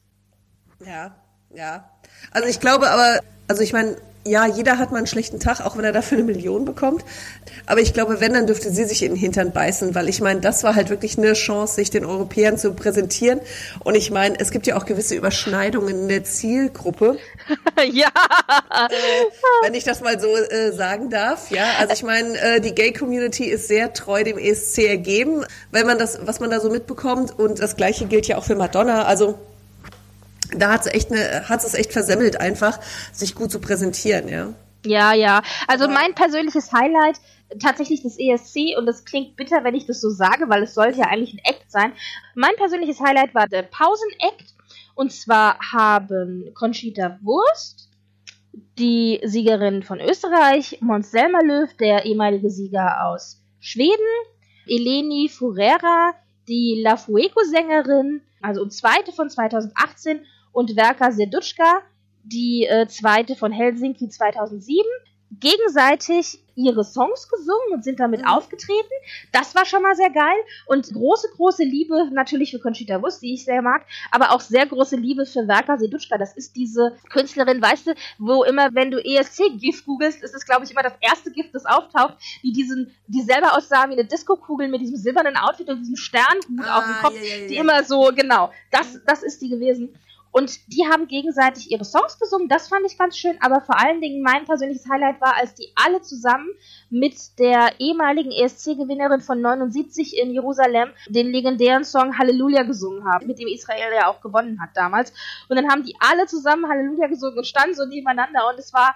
[SPEAKER 3] Ja, ja. Also ich glaube aber, also ich meine, ja, jeder hat mal einen schlechten Tag, auch wenn er dafür eine Million bekommt. Aber ich glaube, wenn, dann dürfte sie sich in den Hintern beißen, weil ich meine, das war halt wirklich eine Chance, sich den Europäern zu präsentieren. Und ich meine, es gibt ja auch gewisse Überschneidungen in der Zielgruppe.
[SPEAKER 2] ja.
[SPEAKER 3] Äh, wenn ich das mal so äh, sagen darf, ja. Also ich meine, äh, die Gay-Community ist sehr treu dem ESC ergeben, wenn man das, was man da so mitbekommt. Und das Gleiche gilt ja auch für Madonna. Also da hat es echt eine, hat es echt versemmelt, einfach sich gut zu präsentieren, ja.
[SPEAKER 2] Ja, ja. Also Aber mein persönliches Highlight tatsächlich das ESC und das klingt bitter, wenn ich das so sage, weil es sollte ja eigentlich ein Act sein. Mein persönliches Highlight war der Pausen-Act und zwar haben Conchita Wurst, die Siegerin von Österreich, Mons Selmerlöw, der ehemalige Sieger aus Schweden, Eleni Furera, die La Fueco-Sängerin, also zweite von 2018 und Verka Sedutschka, die äh, zweite von Helsinki 2007, gegenseitig ihre Songs gesungen und sind damit mhm. aufgetreten. Das war schon mal sehr geil. Und große, große Liebe natürlich für Conchita Wurst, die ich sehr mag, aber auch sehr große Liebe für Verka Sedutschka. Das ist diese Künstlerin, weißt du, wo immer, wenn du ESC-GIF googelst, ist es, glaube ich, immer das erste GIF, das auftaucht, die diesen, die selber aussah wie eine Disco-Kugel mit diesem silbernen Outfit und diesem Sternhut ah, auf dem Kopf, yeah, yeah, die immer so, genau, das, das ist die gewesen. Und die haben gegenseitig ihre Songs gesungen, das fand ich ganz schön, aber vor allen Dingen mein persönliches Highlight war, als die alle zusammen mit der ehemaligen ESC-Gewinnerin von 79 in Jerusalem den legendären Song Halleluja gesungen haben, mit dem Israel ja auch gewonnen hat damals. Und dann haben die alle zusammen Halleluja gesungen und standen so nebeneinander und es war,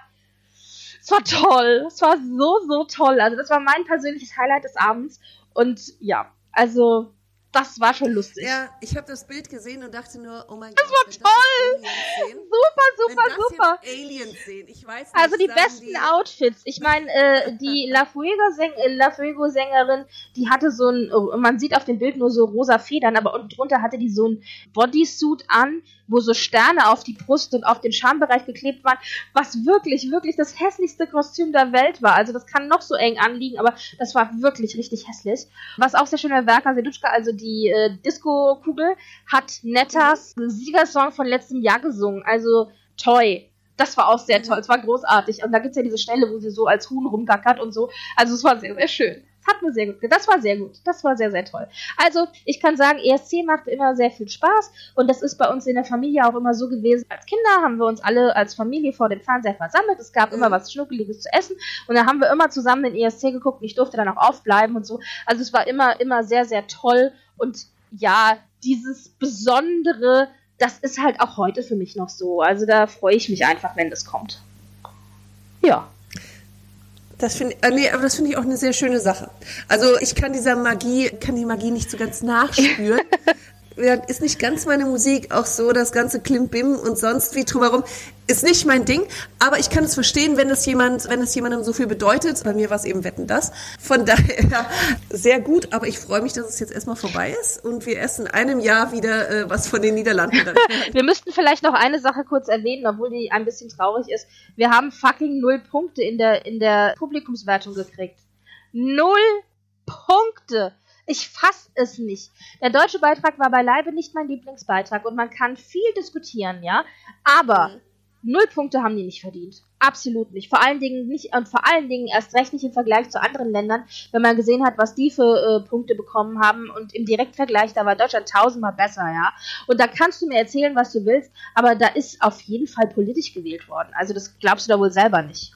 [SPEAKER 2] es war toll. Es war so, so toll. Also das war mein persönliches Highlight des Abends. Und ja, also das war schon lustig.
[SPEAKER 3] Ja, ich habe das Bild gesehen und dachte nur, oh mein
[SPEAKER 2] Gott. Das war toll! Sehen, super, super, wenn super.
[SPEAKER 3] Aliens sehen. Ich weiß nicht,
[SPEAKER 2] also die besten die Outfits. Ich meine, äh, die La Fuego-Sängerin, die hatte so ein, oh, man sieht auf dem Bild nur so rosa Federn, aber unten drunter hatte die so ein Bodysuit an, wo so Sterne auf die Brust und auf den Schambereich geklebt waren, was wirklich, wirklich das hässlichste Kostüm der Welt war. Also das kann noch so eng anliegen, aber das war wirklich richtig hässlich. Was auch sehr schön war, Werka Sedutschka, also die äh, Disco-Kugel, hat Nettas Siegersong von letztem Jahr gesungen, also Toy. Das war auch sehr toll, es war großartig. Und da gibt es ja diese Stelle, wo sie so als Huhn rumgackert und so. Also es war sehr, sehr schön. Hat mir sehr gut Das war sehr gut. Das war sehr, sehr toll. Also, ich kann sagen, ESC macht immer sehr viel Spaß und das ist bei uns in der Familie auch immer so gewesen. Als Kinder haben wir uns alle als Familie vor dem Fernseher versammelt. Es gab immer was Schnuckeliges zu essen und dann haben wir immer zusammen den ESC geguckt und ich durfte dann auch aufbleiben und so. Also, es war immer, immer sehr, sehr toll und ja, dieses Besondere, das ist halt auch heute für mich noch so. Also da freue ich mich einfach, wenn das kommt. Ja.
[SPEAKER 3] Das finde äh, nee, aber das finde ich auch eine sehr schöne Sache. Also ich kann dieser Magie, kann die Magie nicht so ganz nachspüren. Ist nicht ganz meine Musik, auch so das ganze Klimbim und sonst wie drumherum ist nicht mein Ding, aber ich kann es verstehen, wenn es jemand, wenn es jemandem so viel bedeutet. Bei mir war es eben Wetten das. Von daher sehr gut, aber ich freue mich, dass es jetzt erstmal vorbei ist und wir essen in einem Jahr wieder äh, was von den Niederlanden.
[SPEAKER 2] wir müssten vielleicht noch eine Sache kurz erwähnen, obwohl die ein bisschen traurig ist. Wir haben fucking null Punkte in der in der Publikumswertung gekriegt. Null Punkte. Ich fass es nicht. Der deutsche Beitrag war beileibe nicht mein Lieblingsbeitrag und man kann viel diskutieren, ja. Aber mhm. null Punkte haben die nicht verdient. Absolut nicht. Vor allen Dingen nicht und vor allen Dingen erst recht nicht im Vergleich zu anderen Ländern, wenn man gesehen hat, was die für äh, Punkte bekommen haben und im Direktvergleich, da war Deutschland tausendmal besser, ja. Und da kannst du mir erzählen, was du willst, aber da ist auf jeden Fall politisch gewählt worden. Also das glaubst du da wohl selber nicht.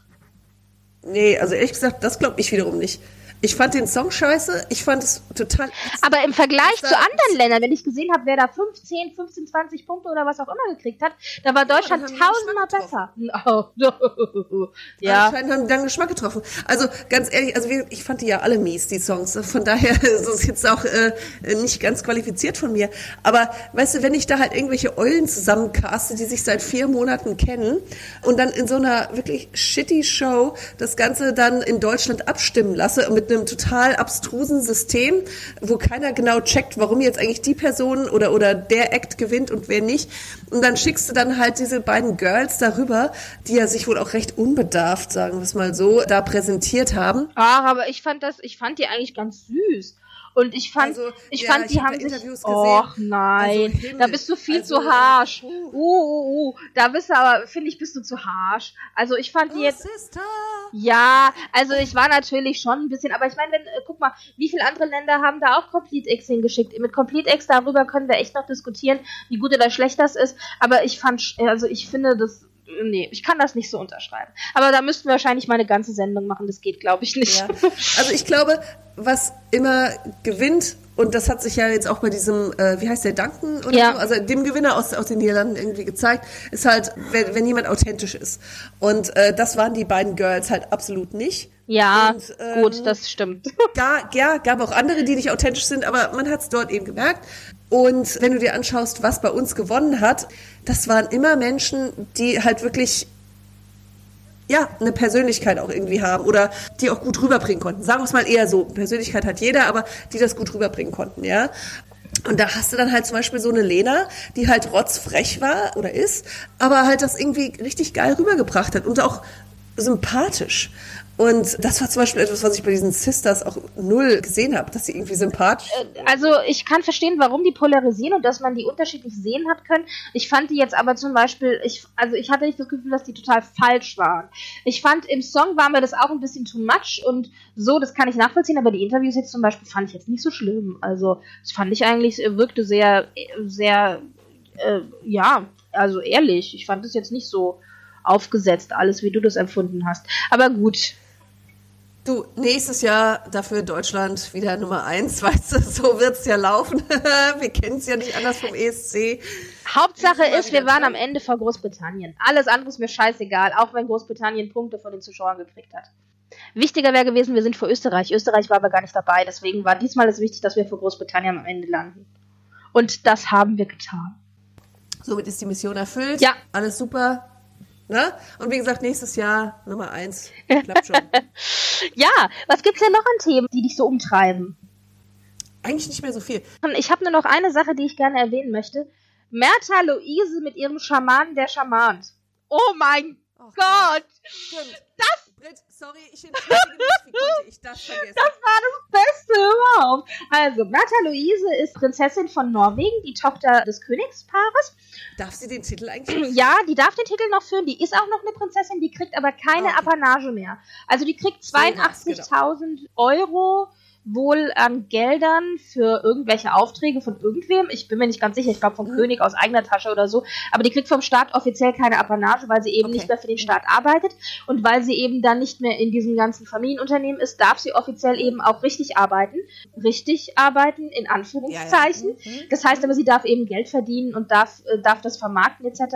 [SPEAKER 3] Nee, also ehrlich gesagt, das glaube ich wiederum nicht. Ich fand den Song scheiße. Ich fand es total.
[SPEAKER 2] Aber im Vergleich zu anderen Ländern, wenn ich gesehen habe, wer da 15, 15, 20 Punkte oder was auch immer gekriegt hat, da war Deutschland ja, tausendmal besser. Oh,
[SPEAKER 3] ja. Anscheinend haben die dann Geschmack getroffen. Also ganz ehrlich, also ich fand die ja alle mies, die Songs. Von daher ist es jetzt auch äh, nicht ganz qualifiziert von mir. Aber weißt du, wenn ich da halt irgendwelche Eulen zusammencaste, die sich seit vier Monaten kennen und dann in so einer wirklich shitty Show das Ganze dann in Deutschland abstimmen lasse mit einem total abstrusen System, wo keiner genau checkt, warum jetzt eigentlich die Person oder, oder der Act gewinnt und wer nicht. Und dann schickst du dann halt diese beiden Girls darüber, die ja sich wohl auch recht unbedarft, sagen wir es mal so, da präsentiert haben.
[SPEAKER 2] Ach, aber ich fand das, ich fand die eigentlich ganz süß. Und ich fand, also, ich ja, fand, die haben sich, Interviews Och nein, also da bist du viel also, zu harsh. Uh, uh, uh, da bist du aber, finde ich, bist du zu harsh. Also ich fand die oh, jetzt, Sister. ja, also ich war natürlich schon ein bisschen, aber ich meine, wenn, äh, guck mal, wie viele andere Länder haben da auch Complete X hingeschickt? Mit Complete X darüber können wir echt noch diskutieren, wie gut oder schlecht das ist. Aber ich fand, also ich finde das nee, ich kann das nicht so unterschreiben. Aber da müssten wir wahrscheinlich mal eine ganze Sendung machen. Das geht, glaube ich, nicht. Ja.
[SPEAKER 3] Also ich glaube, was immer gewinnt, und das hat sich ja jetzt auch bei diesem, äh, wie heißt der, Duncan oder ja. so, also dem Gewinner aus, aus den Niederlanden irgendwie gezeigt, ist halt, wenn, wenn jemand authentisch ist. Und äh, das waren die beiden Girls halt absolut nicht.
[SPEAKER 2] Ja, und, ähm, gut, das stimmt.
[SPEAKER 3] Ja, gab auch andere, die nicht authentisch sind, aber man hat es dort eben gemerkt. Und wenn du dir anschaust, was bei uns gewonnen hat, das waren immer Menschen, die halt wirklich ja, eine Persönlichkeit auch irgendwie haben oder die auch gut rüberbringen konnten. Sagen wir es mal eher so. Persönlichkeit hat jeder, aber die das gut rüberbringen konnten, ja. Und da hast du dann halt zum Beispiel so eine Lena, die halt rotzfrech war oder ist, aber halt das irgendwie richtig geil rübergebracht hat und auch sympathisch. Und das war zum Beispiel etwas, was ich bei diesen Sisters auch null gesehen habe, dass sie irgendwie sympathisch
[SPEAKER 2] äh, Also ich kann verstehen, warum die polarisieren und dass man die unterschiedlich sehen hat können. Ich fand die jetzt aber zum Beispiel, ich, also ich hatte nicht das Gefühl, dass die total falsch waren. Ich fand im Song war mir das auch ein bisschen too much und so, das kann ich nachvollziehen, aber die Interviews jetzt zum Beispiel fand ich jetzt nicht so schlimm. Also das fand ich eigentlich, äh, wirkte sehr, sehr, äh, ja, also ehrlich. Ich fand es jetzt nicht so aufgesetzt, alles wie du das empfunden hast. Aber gut,
[SPEAKER 3] Du, nächstes Jahr dafür Deutschland wieder Nummer eins, weißt du, so wird's ja laufen. wir kennen es ja nicht anders vom ESC.
[SPEAKER 2] Hauptsache ist, wir waren am Ende vor Großbritannien. Alles andere ist mir scheißegal, auch wenn Großbritannien Punkte von den Zuschauern gekriegt hat. Wichtiger wäre gewesen, wir sind vor Österreich. Österreich war aber gar nicht dabei, deswegen war diesmal es wichtig, dass wir vor Großbritannien am Ende landen. Und das haben wir getan.
[SPEAKER 3] Somit ist die Mission erfüllt.
[SPEAKER 2] Ja.
[SPEAKER 3] Alles super. Ne? Und wie gesagt, nächstes Jahr Nummer eins. Klappt schon.
[SPEAKER 2] ja, was gibt's denn noch an Themen, die dich so umtreiben?
[SPEAKER 3] Eigentlich nicht mehr so viel.
[SPEAKER 2] Ich habe nur noch eine Sache, die ich gerne erwähnen möchte. Mertha Luise mit ihrem Schamanen, der Schamant. Oh mein oh, Gott! Stimmt. Das
[SPEAKER 3] Britt, sorry, ich entschuldige mich, wie konnte ich das vergessen?
[SPEAKER 2] Das war das Beste überhaupt. Also, Märtha Luise ist Prinzessin von Norwegen, die Tochter des Königspaares.
[SPEAKER 3] Darf sie den Titel eigentlich?
[SPEAKER 2] Ja, die darf den Titel noch führen. Die ist auch noch eine Prinzessin, die kriegt aber keine okay. Apanage mehr. Also die kriegt 82.000 Euro wohl an Geldern für irgendwelche Aufträge von irgendwem. Ich bin mir nicht ganz sicher, ich glaube vom mhm. König aus eigener Tasche oder so. Aber die kriegt vom Staat offiziell keine Apanage, weil sie eben okay. nicht mehr für den Staat arbeitet. Und weil sie eben dann nicht mehr in diesem ganzen Familienunternehmen ist, darf sie offiziell eben auch richtig arbeiten. Richtig arbeiten, in Anführungszeichen. Ja, ja. Mhm. Das heißt aber, sie darf eben Geld verdienen und darf, äh, darf das vermarkten etc.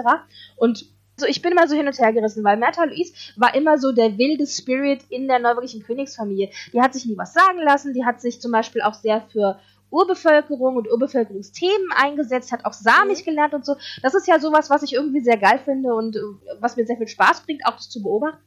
[SPEAKER 2] Und also ich bin immer so hin und her gerissen, weil Märtha Louise war immer so der wilde Spirit in der neuwirklichen Königsfamilie. Die hat sich nie was sagen lassen, die hat sich zum Beispiel auch sehr für Urbevölkerung und Urbevölkerungsthemen eingesetzt, hat auch Samisch mhm. gelernt und so. Das ist ja sowas, was ich irgendwie sehr geil finde und äh, was mir sehr viel Spaß bringt, auch das zu beobachten.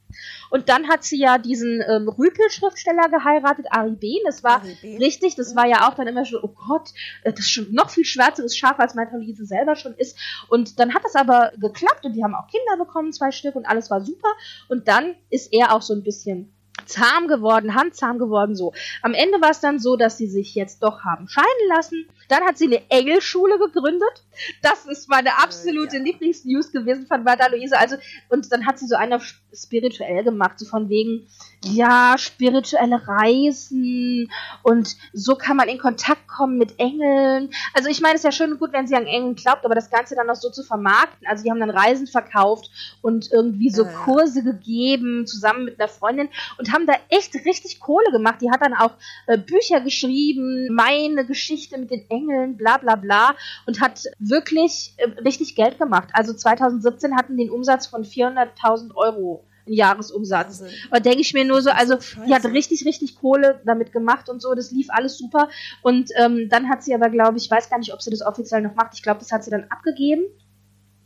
[SPEAKER 2] Und dann hat sie ja diesen ähm, Rüpel-Schriftsteller geheiratet, Ari Behn. Das war richtig, das mhm. war ja auch dann immer schon, oh Gott, äh, das ist schon noch viel schwärzeres Schaf, als meine Liese selber schon ist. Und dann hat das aber geklappt und die haben auch Kinder bekommen, zwei Stück und alles war super. Und dann ist er auch so ein bisschen zahm geworden, handzahm geworden, so. Am Ende war es dann so, dass sie sich jetzt doch haben scheiden lassen. Dann hat sie eine Engelschule gegründet. Das ist meine absolute ja. Lieblingsnews gewesen von Martha Luise. Also, und dann hat sie so eine spirituell gemacht, so von wegen, ja, spirituelle Reisen und so kann man in Kontakt kommen mit Engeln. Also ich meine, es ist ja schön und gut, wenn sie an Engeln glaubt, aber das Ganze dann noch so zu vermarkten. Also die haben dann Reisen verkauft und irgendwie so Kurse gegeben, zusammen mit einer Freundin und haben da echt richtig Kohle gemacht. Die hat dann auch äh, Bücher geschrieben, meine Geschichte mit den Engeln, bla bla bla und hat wirklich äh, richtig Geld gemacht. Also 2017 hatten den Umsatz von 400.000 Euro ein Jahresumsatz. Und denke ich mir nur so, also die hat richtig, richtig Kohle damit gemacht und so, das lief alles super. Und ähm, dann hat sie aber, glaube ich, weiß gar nicht, ob sie das offiziell noch macht. Ich glaube, das hat sie dann abgegeben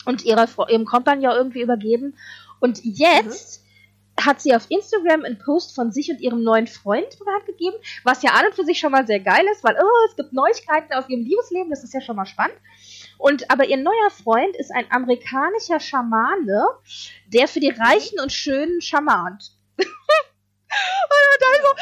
[SPEAKER 2] und ihrer, ihrem Kompagnon irgendwie übergeben. Und jetzt mhm. Hat sie auf Instagram einen Post von sich und ihrem neuen Freund bekannt gegeben, was ja an und für sich schon mal sehr geil ist, weil oh, es gibt Neuigkeiten aus ihrem Liebesleben, das ist ja schon mal spannend. Und aber ihr neuer Freund ist ein amerikanischer Schamane, der für die Reichen und Schönen schamant. und dann so,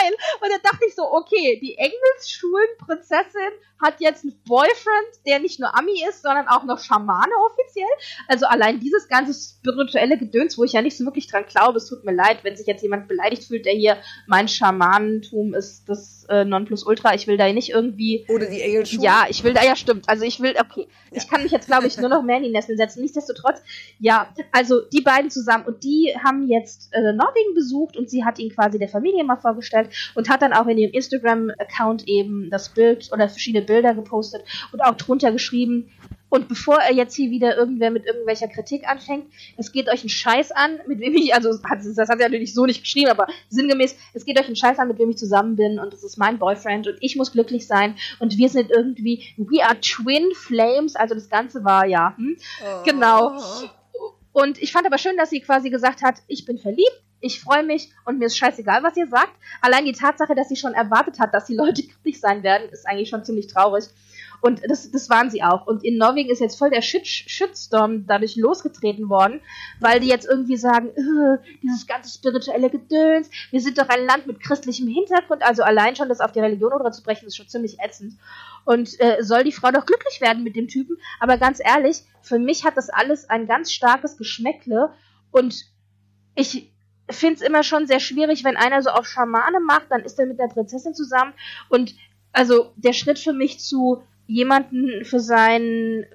[SPEAKER 2] geil. Und dann dachte ich so, okay, die Engelsschulenprinzessin hat jetzt einen Boyfriend, der nicht nur Ami ist, sondern auch noch Schamane offiziell. Also allein dieses ganze spirituelle Gedöns, wo ich ja nicht so wirklich dran glaube, es tut mir leid, wenn sich jetzt jemand beleidigt fühlt, der hier mein Schamanentum ist das äh, Nonplusultra. Ich will da nicht irgendwie.
[SPEAKER 3] Oder die Engelschuhe.
[SPEAKER 2] Ja, ich will da ja stimmt. Also ich will, okay. Ja. Ich kann mich jetzt, glaube ich, nur noch mehr in die Nesseln setzen. Nichtsdestotrotz, ja, also die beiden zusammen und die haben jetzt äh, Norwegen besucht und sie hat ihn quasi der Familie mal vorgestellt und hat dann auch in ihrem Instagram-Account eben das Bild oder verschiedene Bilder gepostet und auch drunter geschrieben. Und bevor er jetzt hier wieder irgendwer mit irgendwelcher Kritik anfängt, es geht euch einen Scheiß an, mit wem ich, also das hat er natürlich so nicht geschrieben, aber sinngemäß, es geht euch einen Scheiß an, mit wem ich zusammen bin und das ist mein Boyfriend und ich muss glücklich sein und wir sind irgendwie, we are twin flames, also das Ganze war ja, hm? oh. genau. Und ich fand aber schön, dass sie quasi gesagt hat, ich bin verliebt, ich freue mich und mir ist scheißegal, was ihr sagt. Allein die Tatsache, dass sie schon erwartet hat, dass die Leute kritisch sein werden, ist eigentlich schon ziemlich traurig. Und das, das waren sie auch. Und in Norwegen ist jetzt voll der Shit Shitstorm dadurch losgetreten worden, weil die jetzt irgendwie sagen, äh, dieses ganze spirituelle Gedöns, wir sind doch ein Land mit christlichem Hintergrund, also allein schon das auf die Religion oder zu brechen, ist schon ziemlich ätzend. Und äh, soll die Frau doch glücklich werden mit dem Typen. Aber ganz ehrlich, für mich hat das alles ein ganz starkes Geschmäckle und ich finde es immer schon sehr schwierig, wenn einer so auf Schamane macht, dann ist er mit der Prinzessin zusammen. Und also der Schritt für mich zu jemanden für seine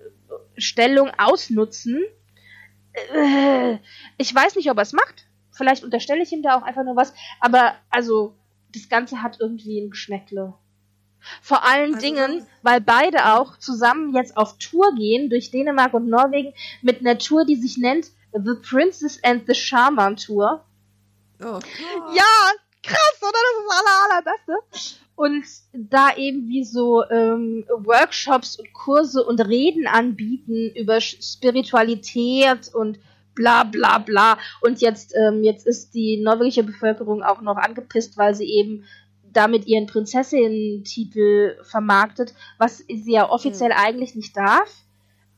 [SPEAKER 2] Stellung ausnutzen, äh, ich weiß nicht, ob er es macht. Vielleicht unterstelle ich ihm da auch einfach nur was. Aber also, das Ganze hat irgendwie ein Geschmäckle. Vor allen also, Dingen, weil beide auch zusammen jetzt auf Tour gehen durch Dänemark und Norwegen mit einer Tour, die sich nennt The Princess and the Shaman Tour. Oh. Ja, krass, oder? Das ist das aller, allerbeste. Und da eben wie so ähm, Workshops und Kurse und Reden anbieten über Spiritualität und bla bla bla. Und jetzt, ähm, jetzt ist die norwegische Bevölkerung auch noch angepisst, weil sie eben damit ihren Prinzessinnen-Titel vermarktet, was sie ja offiziell mhm. eigentlich nicht darf.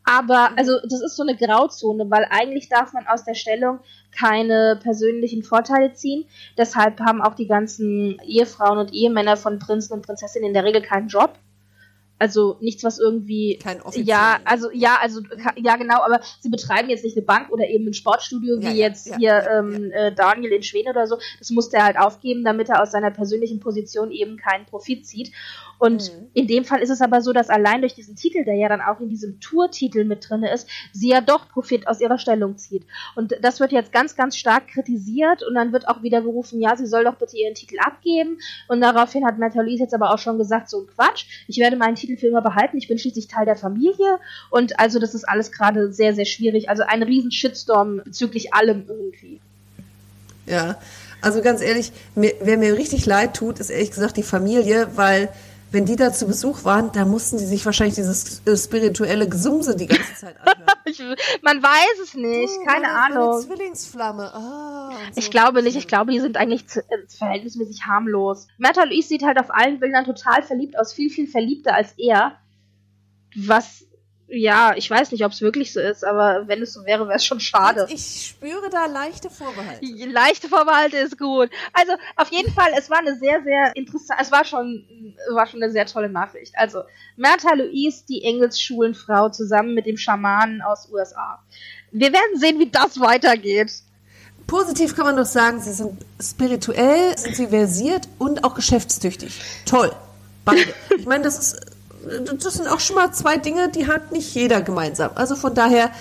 [SPEAKER 2] Aber, mhm. also, das ist so eine Grauzone, weil eigentlich darf man aus der Stellung keine persönlichen Vorteile ziehen. Deshalb haben auch die ganzen Ehefrauen und Ehemänner von Prinzen und Prinzessinnen in der Regel keinen Job. Also nichts, was irgendwie.
[SPEAKER 3] Kein offiziell.
[SPEAKER 2] Ja, also ja, also ja genau, aber sie betreiben jetzt nicht eine Bank oder eben ein Sportstudio wie
[SPEAKER 3] Ja, ja,
[SPEAKER 2] jetzt
[SPEAKER 3] ja,
[SPEAKER 2] hier ähm, Äh, Daniel in Schweden oder so. Das musste er halt aufgeben, damit er aus seiner persönlichen Position eben keinen Profit zieht. Und
[SPEAKER 3] Mhm.
[SPEAKER 2] in dem Fall ist es aber so, dass allein durch diesen Titel, der ja dann auch in diesem Tourtitel mit drin ist, sie ja doch Profit aus ihrer Stellung zieht. Und das wird jetzt ganz, ganz stark kritisiert und dann wird auch wieder gerufen, ja, sie soll doch bitte ihren Titel abgeben. Und daraufhin hat Louise jetzt aber auch schon gesagt, so ein Quatsch, ich werde meinen Titel für immer behalten, ich bin schließlich Teil der Familie. Und also das ist alles gerade sehr, sehr schwierig. Also ein riesen Shitstorm bezüglich allem irgendwie.
[SPEAKER 3] Ja, also ganz ehrlich, mir, wer mir richtig leid tut, ist ehrlich gesagt die Familie, weil wenn die da zu Besuch waren, da mussten die sich wahrscheinlich dieses äh, spirituelle Gesumse die ganze Zeit anhören.
[SPEAKER 2] Ich, man weiß es nicht,
[SPEAKER 3] Oh,
[SPEAKER 2] keine
[SPEAKER 3] meine-
[SPEAKER 2] Ahnung.
[SPEAKER 3] Meine Zwillingsflamme. Und so.
[SPEAKER 2] Ich glaube nicht, ich glaube, die sind eigentlich zu, äh, verhältnismäßig harmlos. Märta Louise sieht halt auf allen Bildern total verliebt aus, viel, viel verliebter als er. Was, ja, ich weiß nicht, ob es wirklich so ist, aber wenn es so wäre, wäre es schon schade.
[SPEAKER 3] Ich spüre da leichte Vorbehalte.
[SPEAKER 2] Leichte Vorbehalte ist gut. Also auf jeden Fall, es war eine sehr, sehr interessante, es war schon, war schon eine sehr tolle Nachricht. Also Märta Louise, die Engelsschulenfrau, zusammen mit dem Schamanen aus USA. Wir werden sehen, wie das weitergeht.
[SPEAKER 3] Positiv kann man doch sagen, sie sind spirituell, sind sie versiert und auch geschäftstüchtig. Toll. Beide. Ich meine, das ist, das sind auch schon mal zwei Dinge, die hat nicht jeder gemeinsam. Also von daher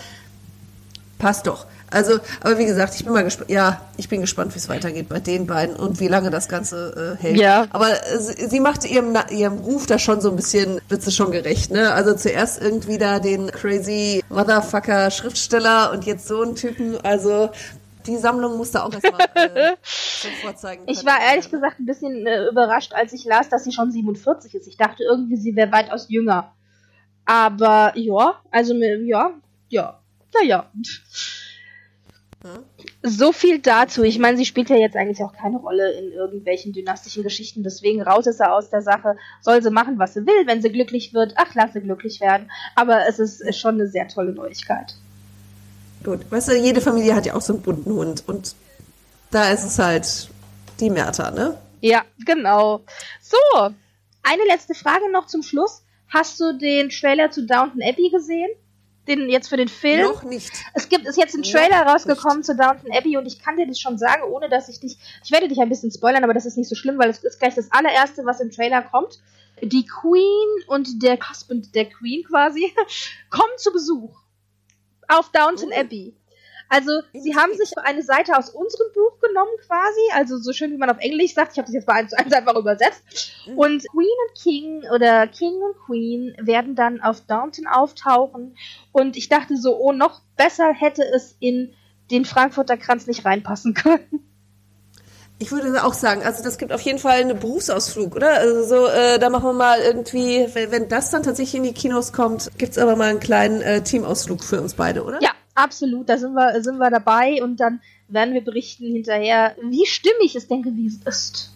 [SPEAKER 3] passt doch. Also, aber wie gesagt, ich bin mal gespannt. Ja, ich bin gespannt, wie es weitergeht bei den beiden und wie lange das Ganze äh, hält.
[SPEAKER 2] Ja.
[SPEAKER 3] Aber äh, sie, sie macht ihrem, ihrem Ruf da schon so ein bisschen, wird sie schon gerecht, ne? Also zuerst irgendwie da den crazy Motherfucker Schriftsteller und jetzt so einen Typen. Also die Sammlung musste auch erstmal äh, vorzeigen.
[SPEAKER 2] Ich
[SPEAKER 3] können.
[SPEAKER 2] war ehrlich gesagt ein bisschen äh, überrascht, als ich las, dass sie schon 47 ist. Ich dachte irgendwie, sie wäre weitaus jünger. Aber ja, also ja, ja, naja. So viel dazu. Ich meine, sie spielt ja jetzt eigentlich auch keine Rolle in irgendwelchen dynastischen Geschichten. Deswegen raus ist er aus der Sache. Soll sie machen, was sie will. Wenn sie glücklich wird, ach, lass sie glücklich werden. Aber es ist schon eine sehr tolle Neuigkeit.
[SPEAKER 3] Gut, weißt du, jede Familie hat ja auch so einen bunten Hund und da ist es halt die Märta, ne?
[SPEAKER 2] Ja, genau. So, eine letzte Frage noch zum Schluss. Hast du den Trailer zu Downton Abbey gesehen? Den jetzt für den Film?
[SPEAKER 3] Noch nicht.
[SPEAKER 2] Es gibt ist jetzt ein Trailer
[SPEAKER 3] Noch
[SPEAKER 2] rausgekommen zu Downton Abbey und ich kann dir das schon sagen, ohne dass ich dich. Ich werde dich ein bisschen spoilern, aber das ist nicht so schlimm, weil es ist gleich das allererste, was im Trailer kommt. Die Queen und der Husband der Queen quasi kommen zu Besuch auf Downton
[SPEAKER 3] Oh.
[SPEAKER 2] Abbey. Also, sie haben sich eine Seite aus unserem Buch genommen quasi, also so schön wie man auf Englisch sagt, ich habe das jetzt bei 1 zu 1 einfach übersetzt. Und Queen und King oder King und Queen werden dann auf Downton auftauchen und ich dachte so, oh, noch besser hätte es in den Frankfurter Kranz nicht reinpassen können.
[SPEAKER 3] Ich würde auch sagen, also das gibt auf jeden Fall einen Berufsausflug, oder? Also so, äh, da machen wir mal irgendwie, wenn, wenn das dann tatsächlich in die Kinos kommt, gibt's aber mal einen kleinen äh, Teamausflug für uns beide, oder?
[SPEAKER 2] Ja, absolut, da sind wir, sind wir dabei und dann werden wir berichten hinterher, wie stimmig es denn gewesen ist.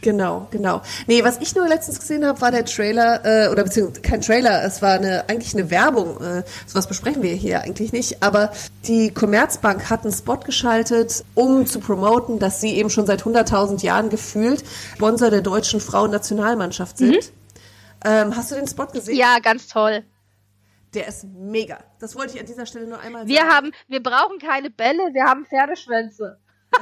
[SPEAKER 3] Genau, genau. Nee, was ich nur letztens gesehen habe, war der Trailer, äh, oder beziehungsweise kein Trailer, es war eine, eigentlich eine Werbung. Äh, sowas besprechen wir hier eigentlich nicht. Aber die Commerzbank hat einen Spot geschaltet, um zu promoten, dass sie eben schon seit 100.000 Jahren gefühlt Sponsor der deutschen Frauennationalmannschaft sind. Ähm, hast du den Spot gesehen?
[SPEAKER 2] Ja, ganz toll.
[SPEAKER 3] Der ist mega. Das wollte ich an dieser Stelle nur einmal
[SPEAKER 2] Wir
[SPEAKER 3] sagen.
[SPEAKER 2] haben, wir brauchen keine Bälle, wir haben Pferdeschwänze.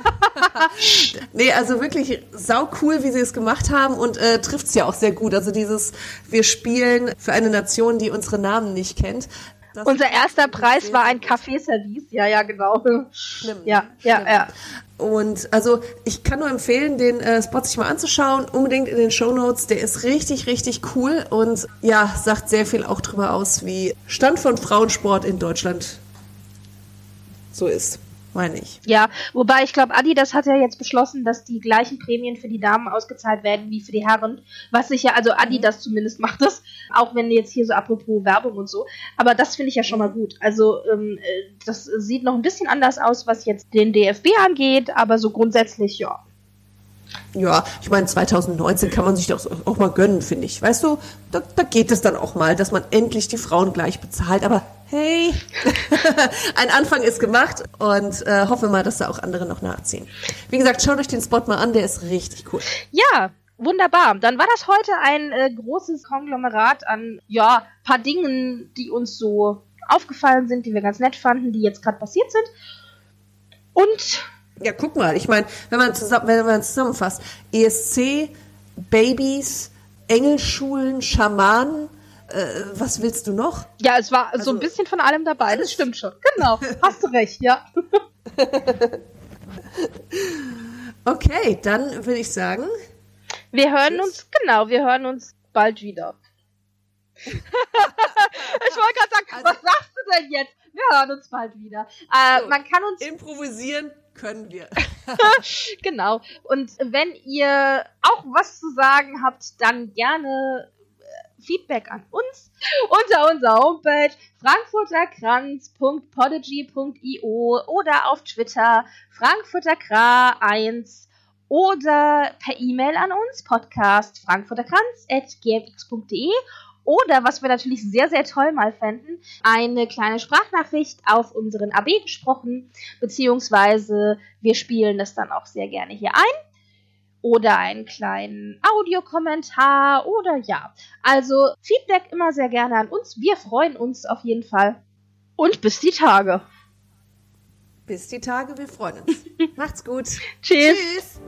[SPEAKER 3] Nee, also wirklich sau cool, wie sie es gemacht haben und äh, trifft's ja auch sehr gut. Also dieses, wir spielen für eine Nation, die unsere Namen nicht kennt. Das
[SPEAKER 2] Unser erster Preis war ein Kaffeeservice. Ja, ja, genau.
[SPEAKER 3] Schlimm.
[SPEAKER 2] Ja, ja,
[SPEAKER 3] Schlimm.
[SPEAKER 2] ja.
[SPEAKER 3] Und also ich kann nur empfehlen, den äh, Spot sich mal anzuschauen, unbedingt in den Show Notes. Der ist richtig, richtig cool und ja, sagt sehr viel auch drüber aus, wie Stand von Frauensport in Deutschland so ist, meine ich.
[SPEAKER 2] Ja, wobei ich glaube, Adidas hat ja jetzt beschlossen, dass die gleichen Prämien für die Damen ausgezahlt werden wie für die Herren. Was sich ja, also Adidas zumindest macht das, auch wenn jetzt hier so apropos Werbung und so. Aber das finde ich ja schon mal gut. Also ähm, äh, das sieht noch ein bisschen anders aus, was jetzt den DFB angeht, aber so grundsätzlich ja.
[SPEAKER 3] Ja, ich meine, 2019 kann man sich das auch mal gönnen, finde ich. Weißt du, da, da geht es dann auch mal, dass man endlich die Frauen gleich bezahlt. Aber hey, ein Anfang ist gemacht und äh, hoffe mal, dass da auch andere noch nachziehen. Wie gesagt, schaut euch den Spot mal an, der ist richtig cool.
[SPEAKER 2] Ja, Wunderbar. Dann war das heute ein äh, großes Konglomerat an, ja, paar Dingen, die uns so aufgefallen sind, die wir ganz nett fanden, die jetzt gerade passiert sind. Und
[SPEAKER 3] ja, guck mal, ich meine, wenn man zusammen, wenn man zusammenfasst, ESC, Babys, Engelschulen, Schamanen, äh, was willst du noch?
[SPEAKER 2] Ja, es war also, so ein also bisschen von allem dabei, das stimmt schon. Genau, hast du recht, ja.
[SPEAKER 3] okay, dann würde ich sagen.
[SPEAKER 2] Wir hören uns, genau, wir hören uns bald wieder. ich wollte gerade sagen, also, was sagst du denn jetzt? Wir hören uns bald wieder. Äh, so, man kann uns.
[SPEAKER 3] Improvisieren können wir.
[SPEAKER 2] genau. Und wenn ihr auch was zu sagen habt, dann gerne Feedback an uns unter unserer Homepage frankfurterkranz.podigy.io oder auf Twitter frankfurterkra1 oder per E-Mail an uns podcast frankfurterkranz.gmx.de oder, was wir natürlich sehr, sehr toll mal fänden, eine kleine Sprachnachricht auf unseren AB gesprochen, beziehungsweise wir spielen das dann auch sehr gerne hier ein. Oder einen kleinen Audiokommentar oder ja. Also Feedback immer sehr gerne an uns. Wir freuen uns auf jeden Fall. Und bis die Tage.
[SPEAKER 3] Bis die Tage, wir freuen uns. Macht's gut.
[SPEAKER 2] Tschüss. Tschüss.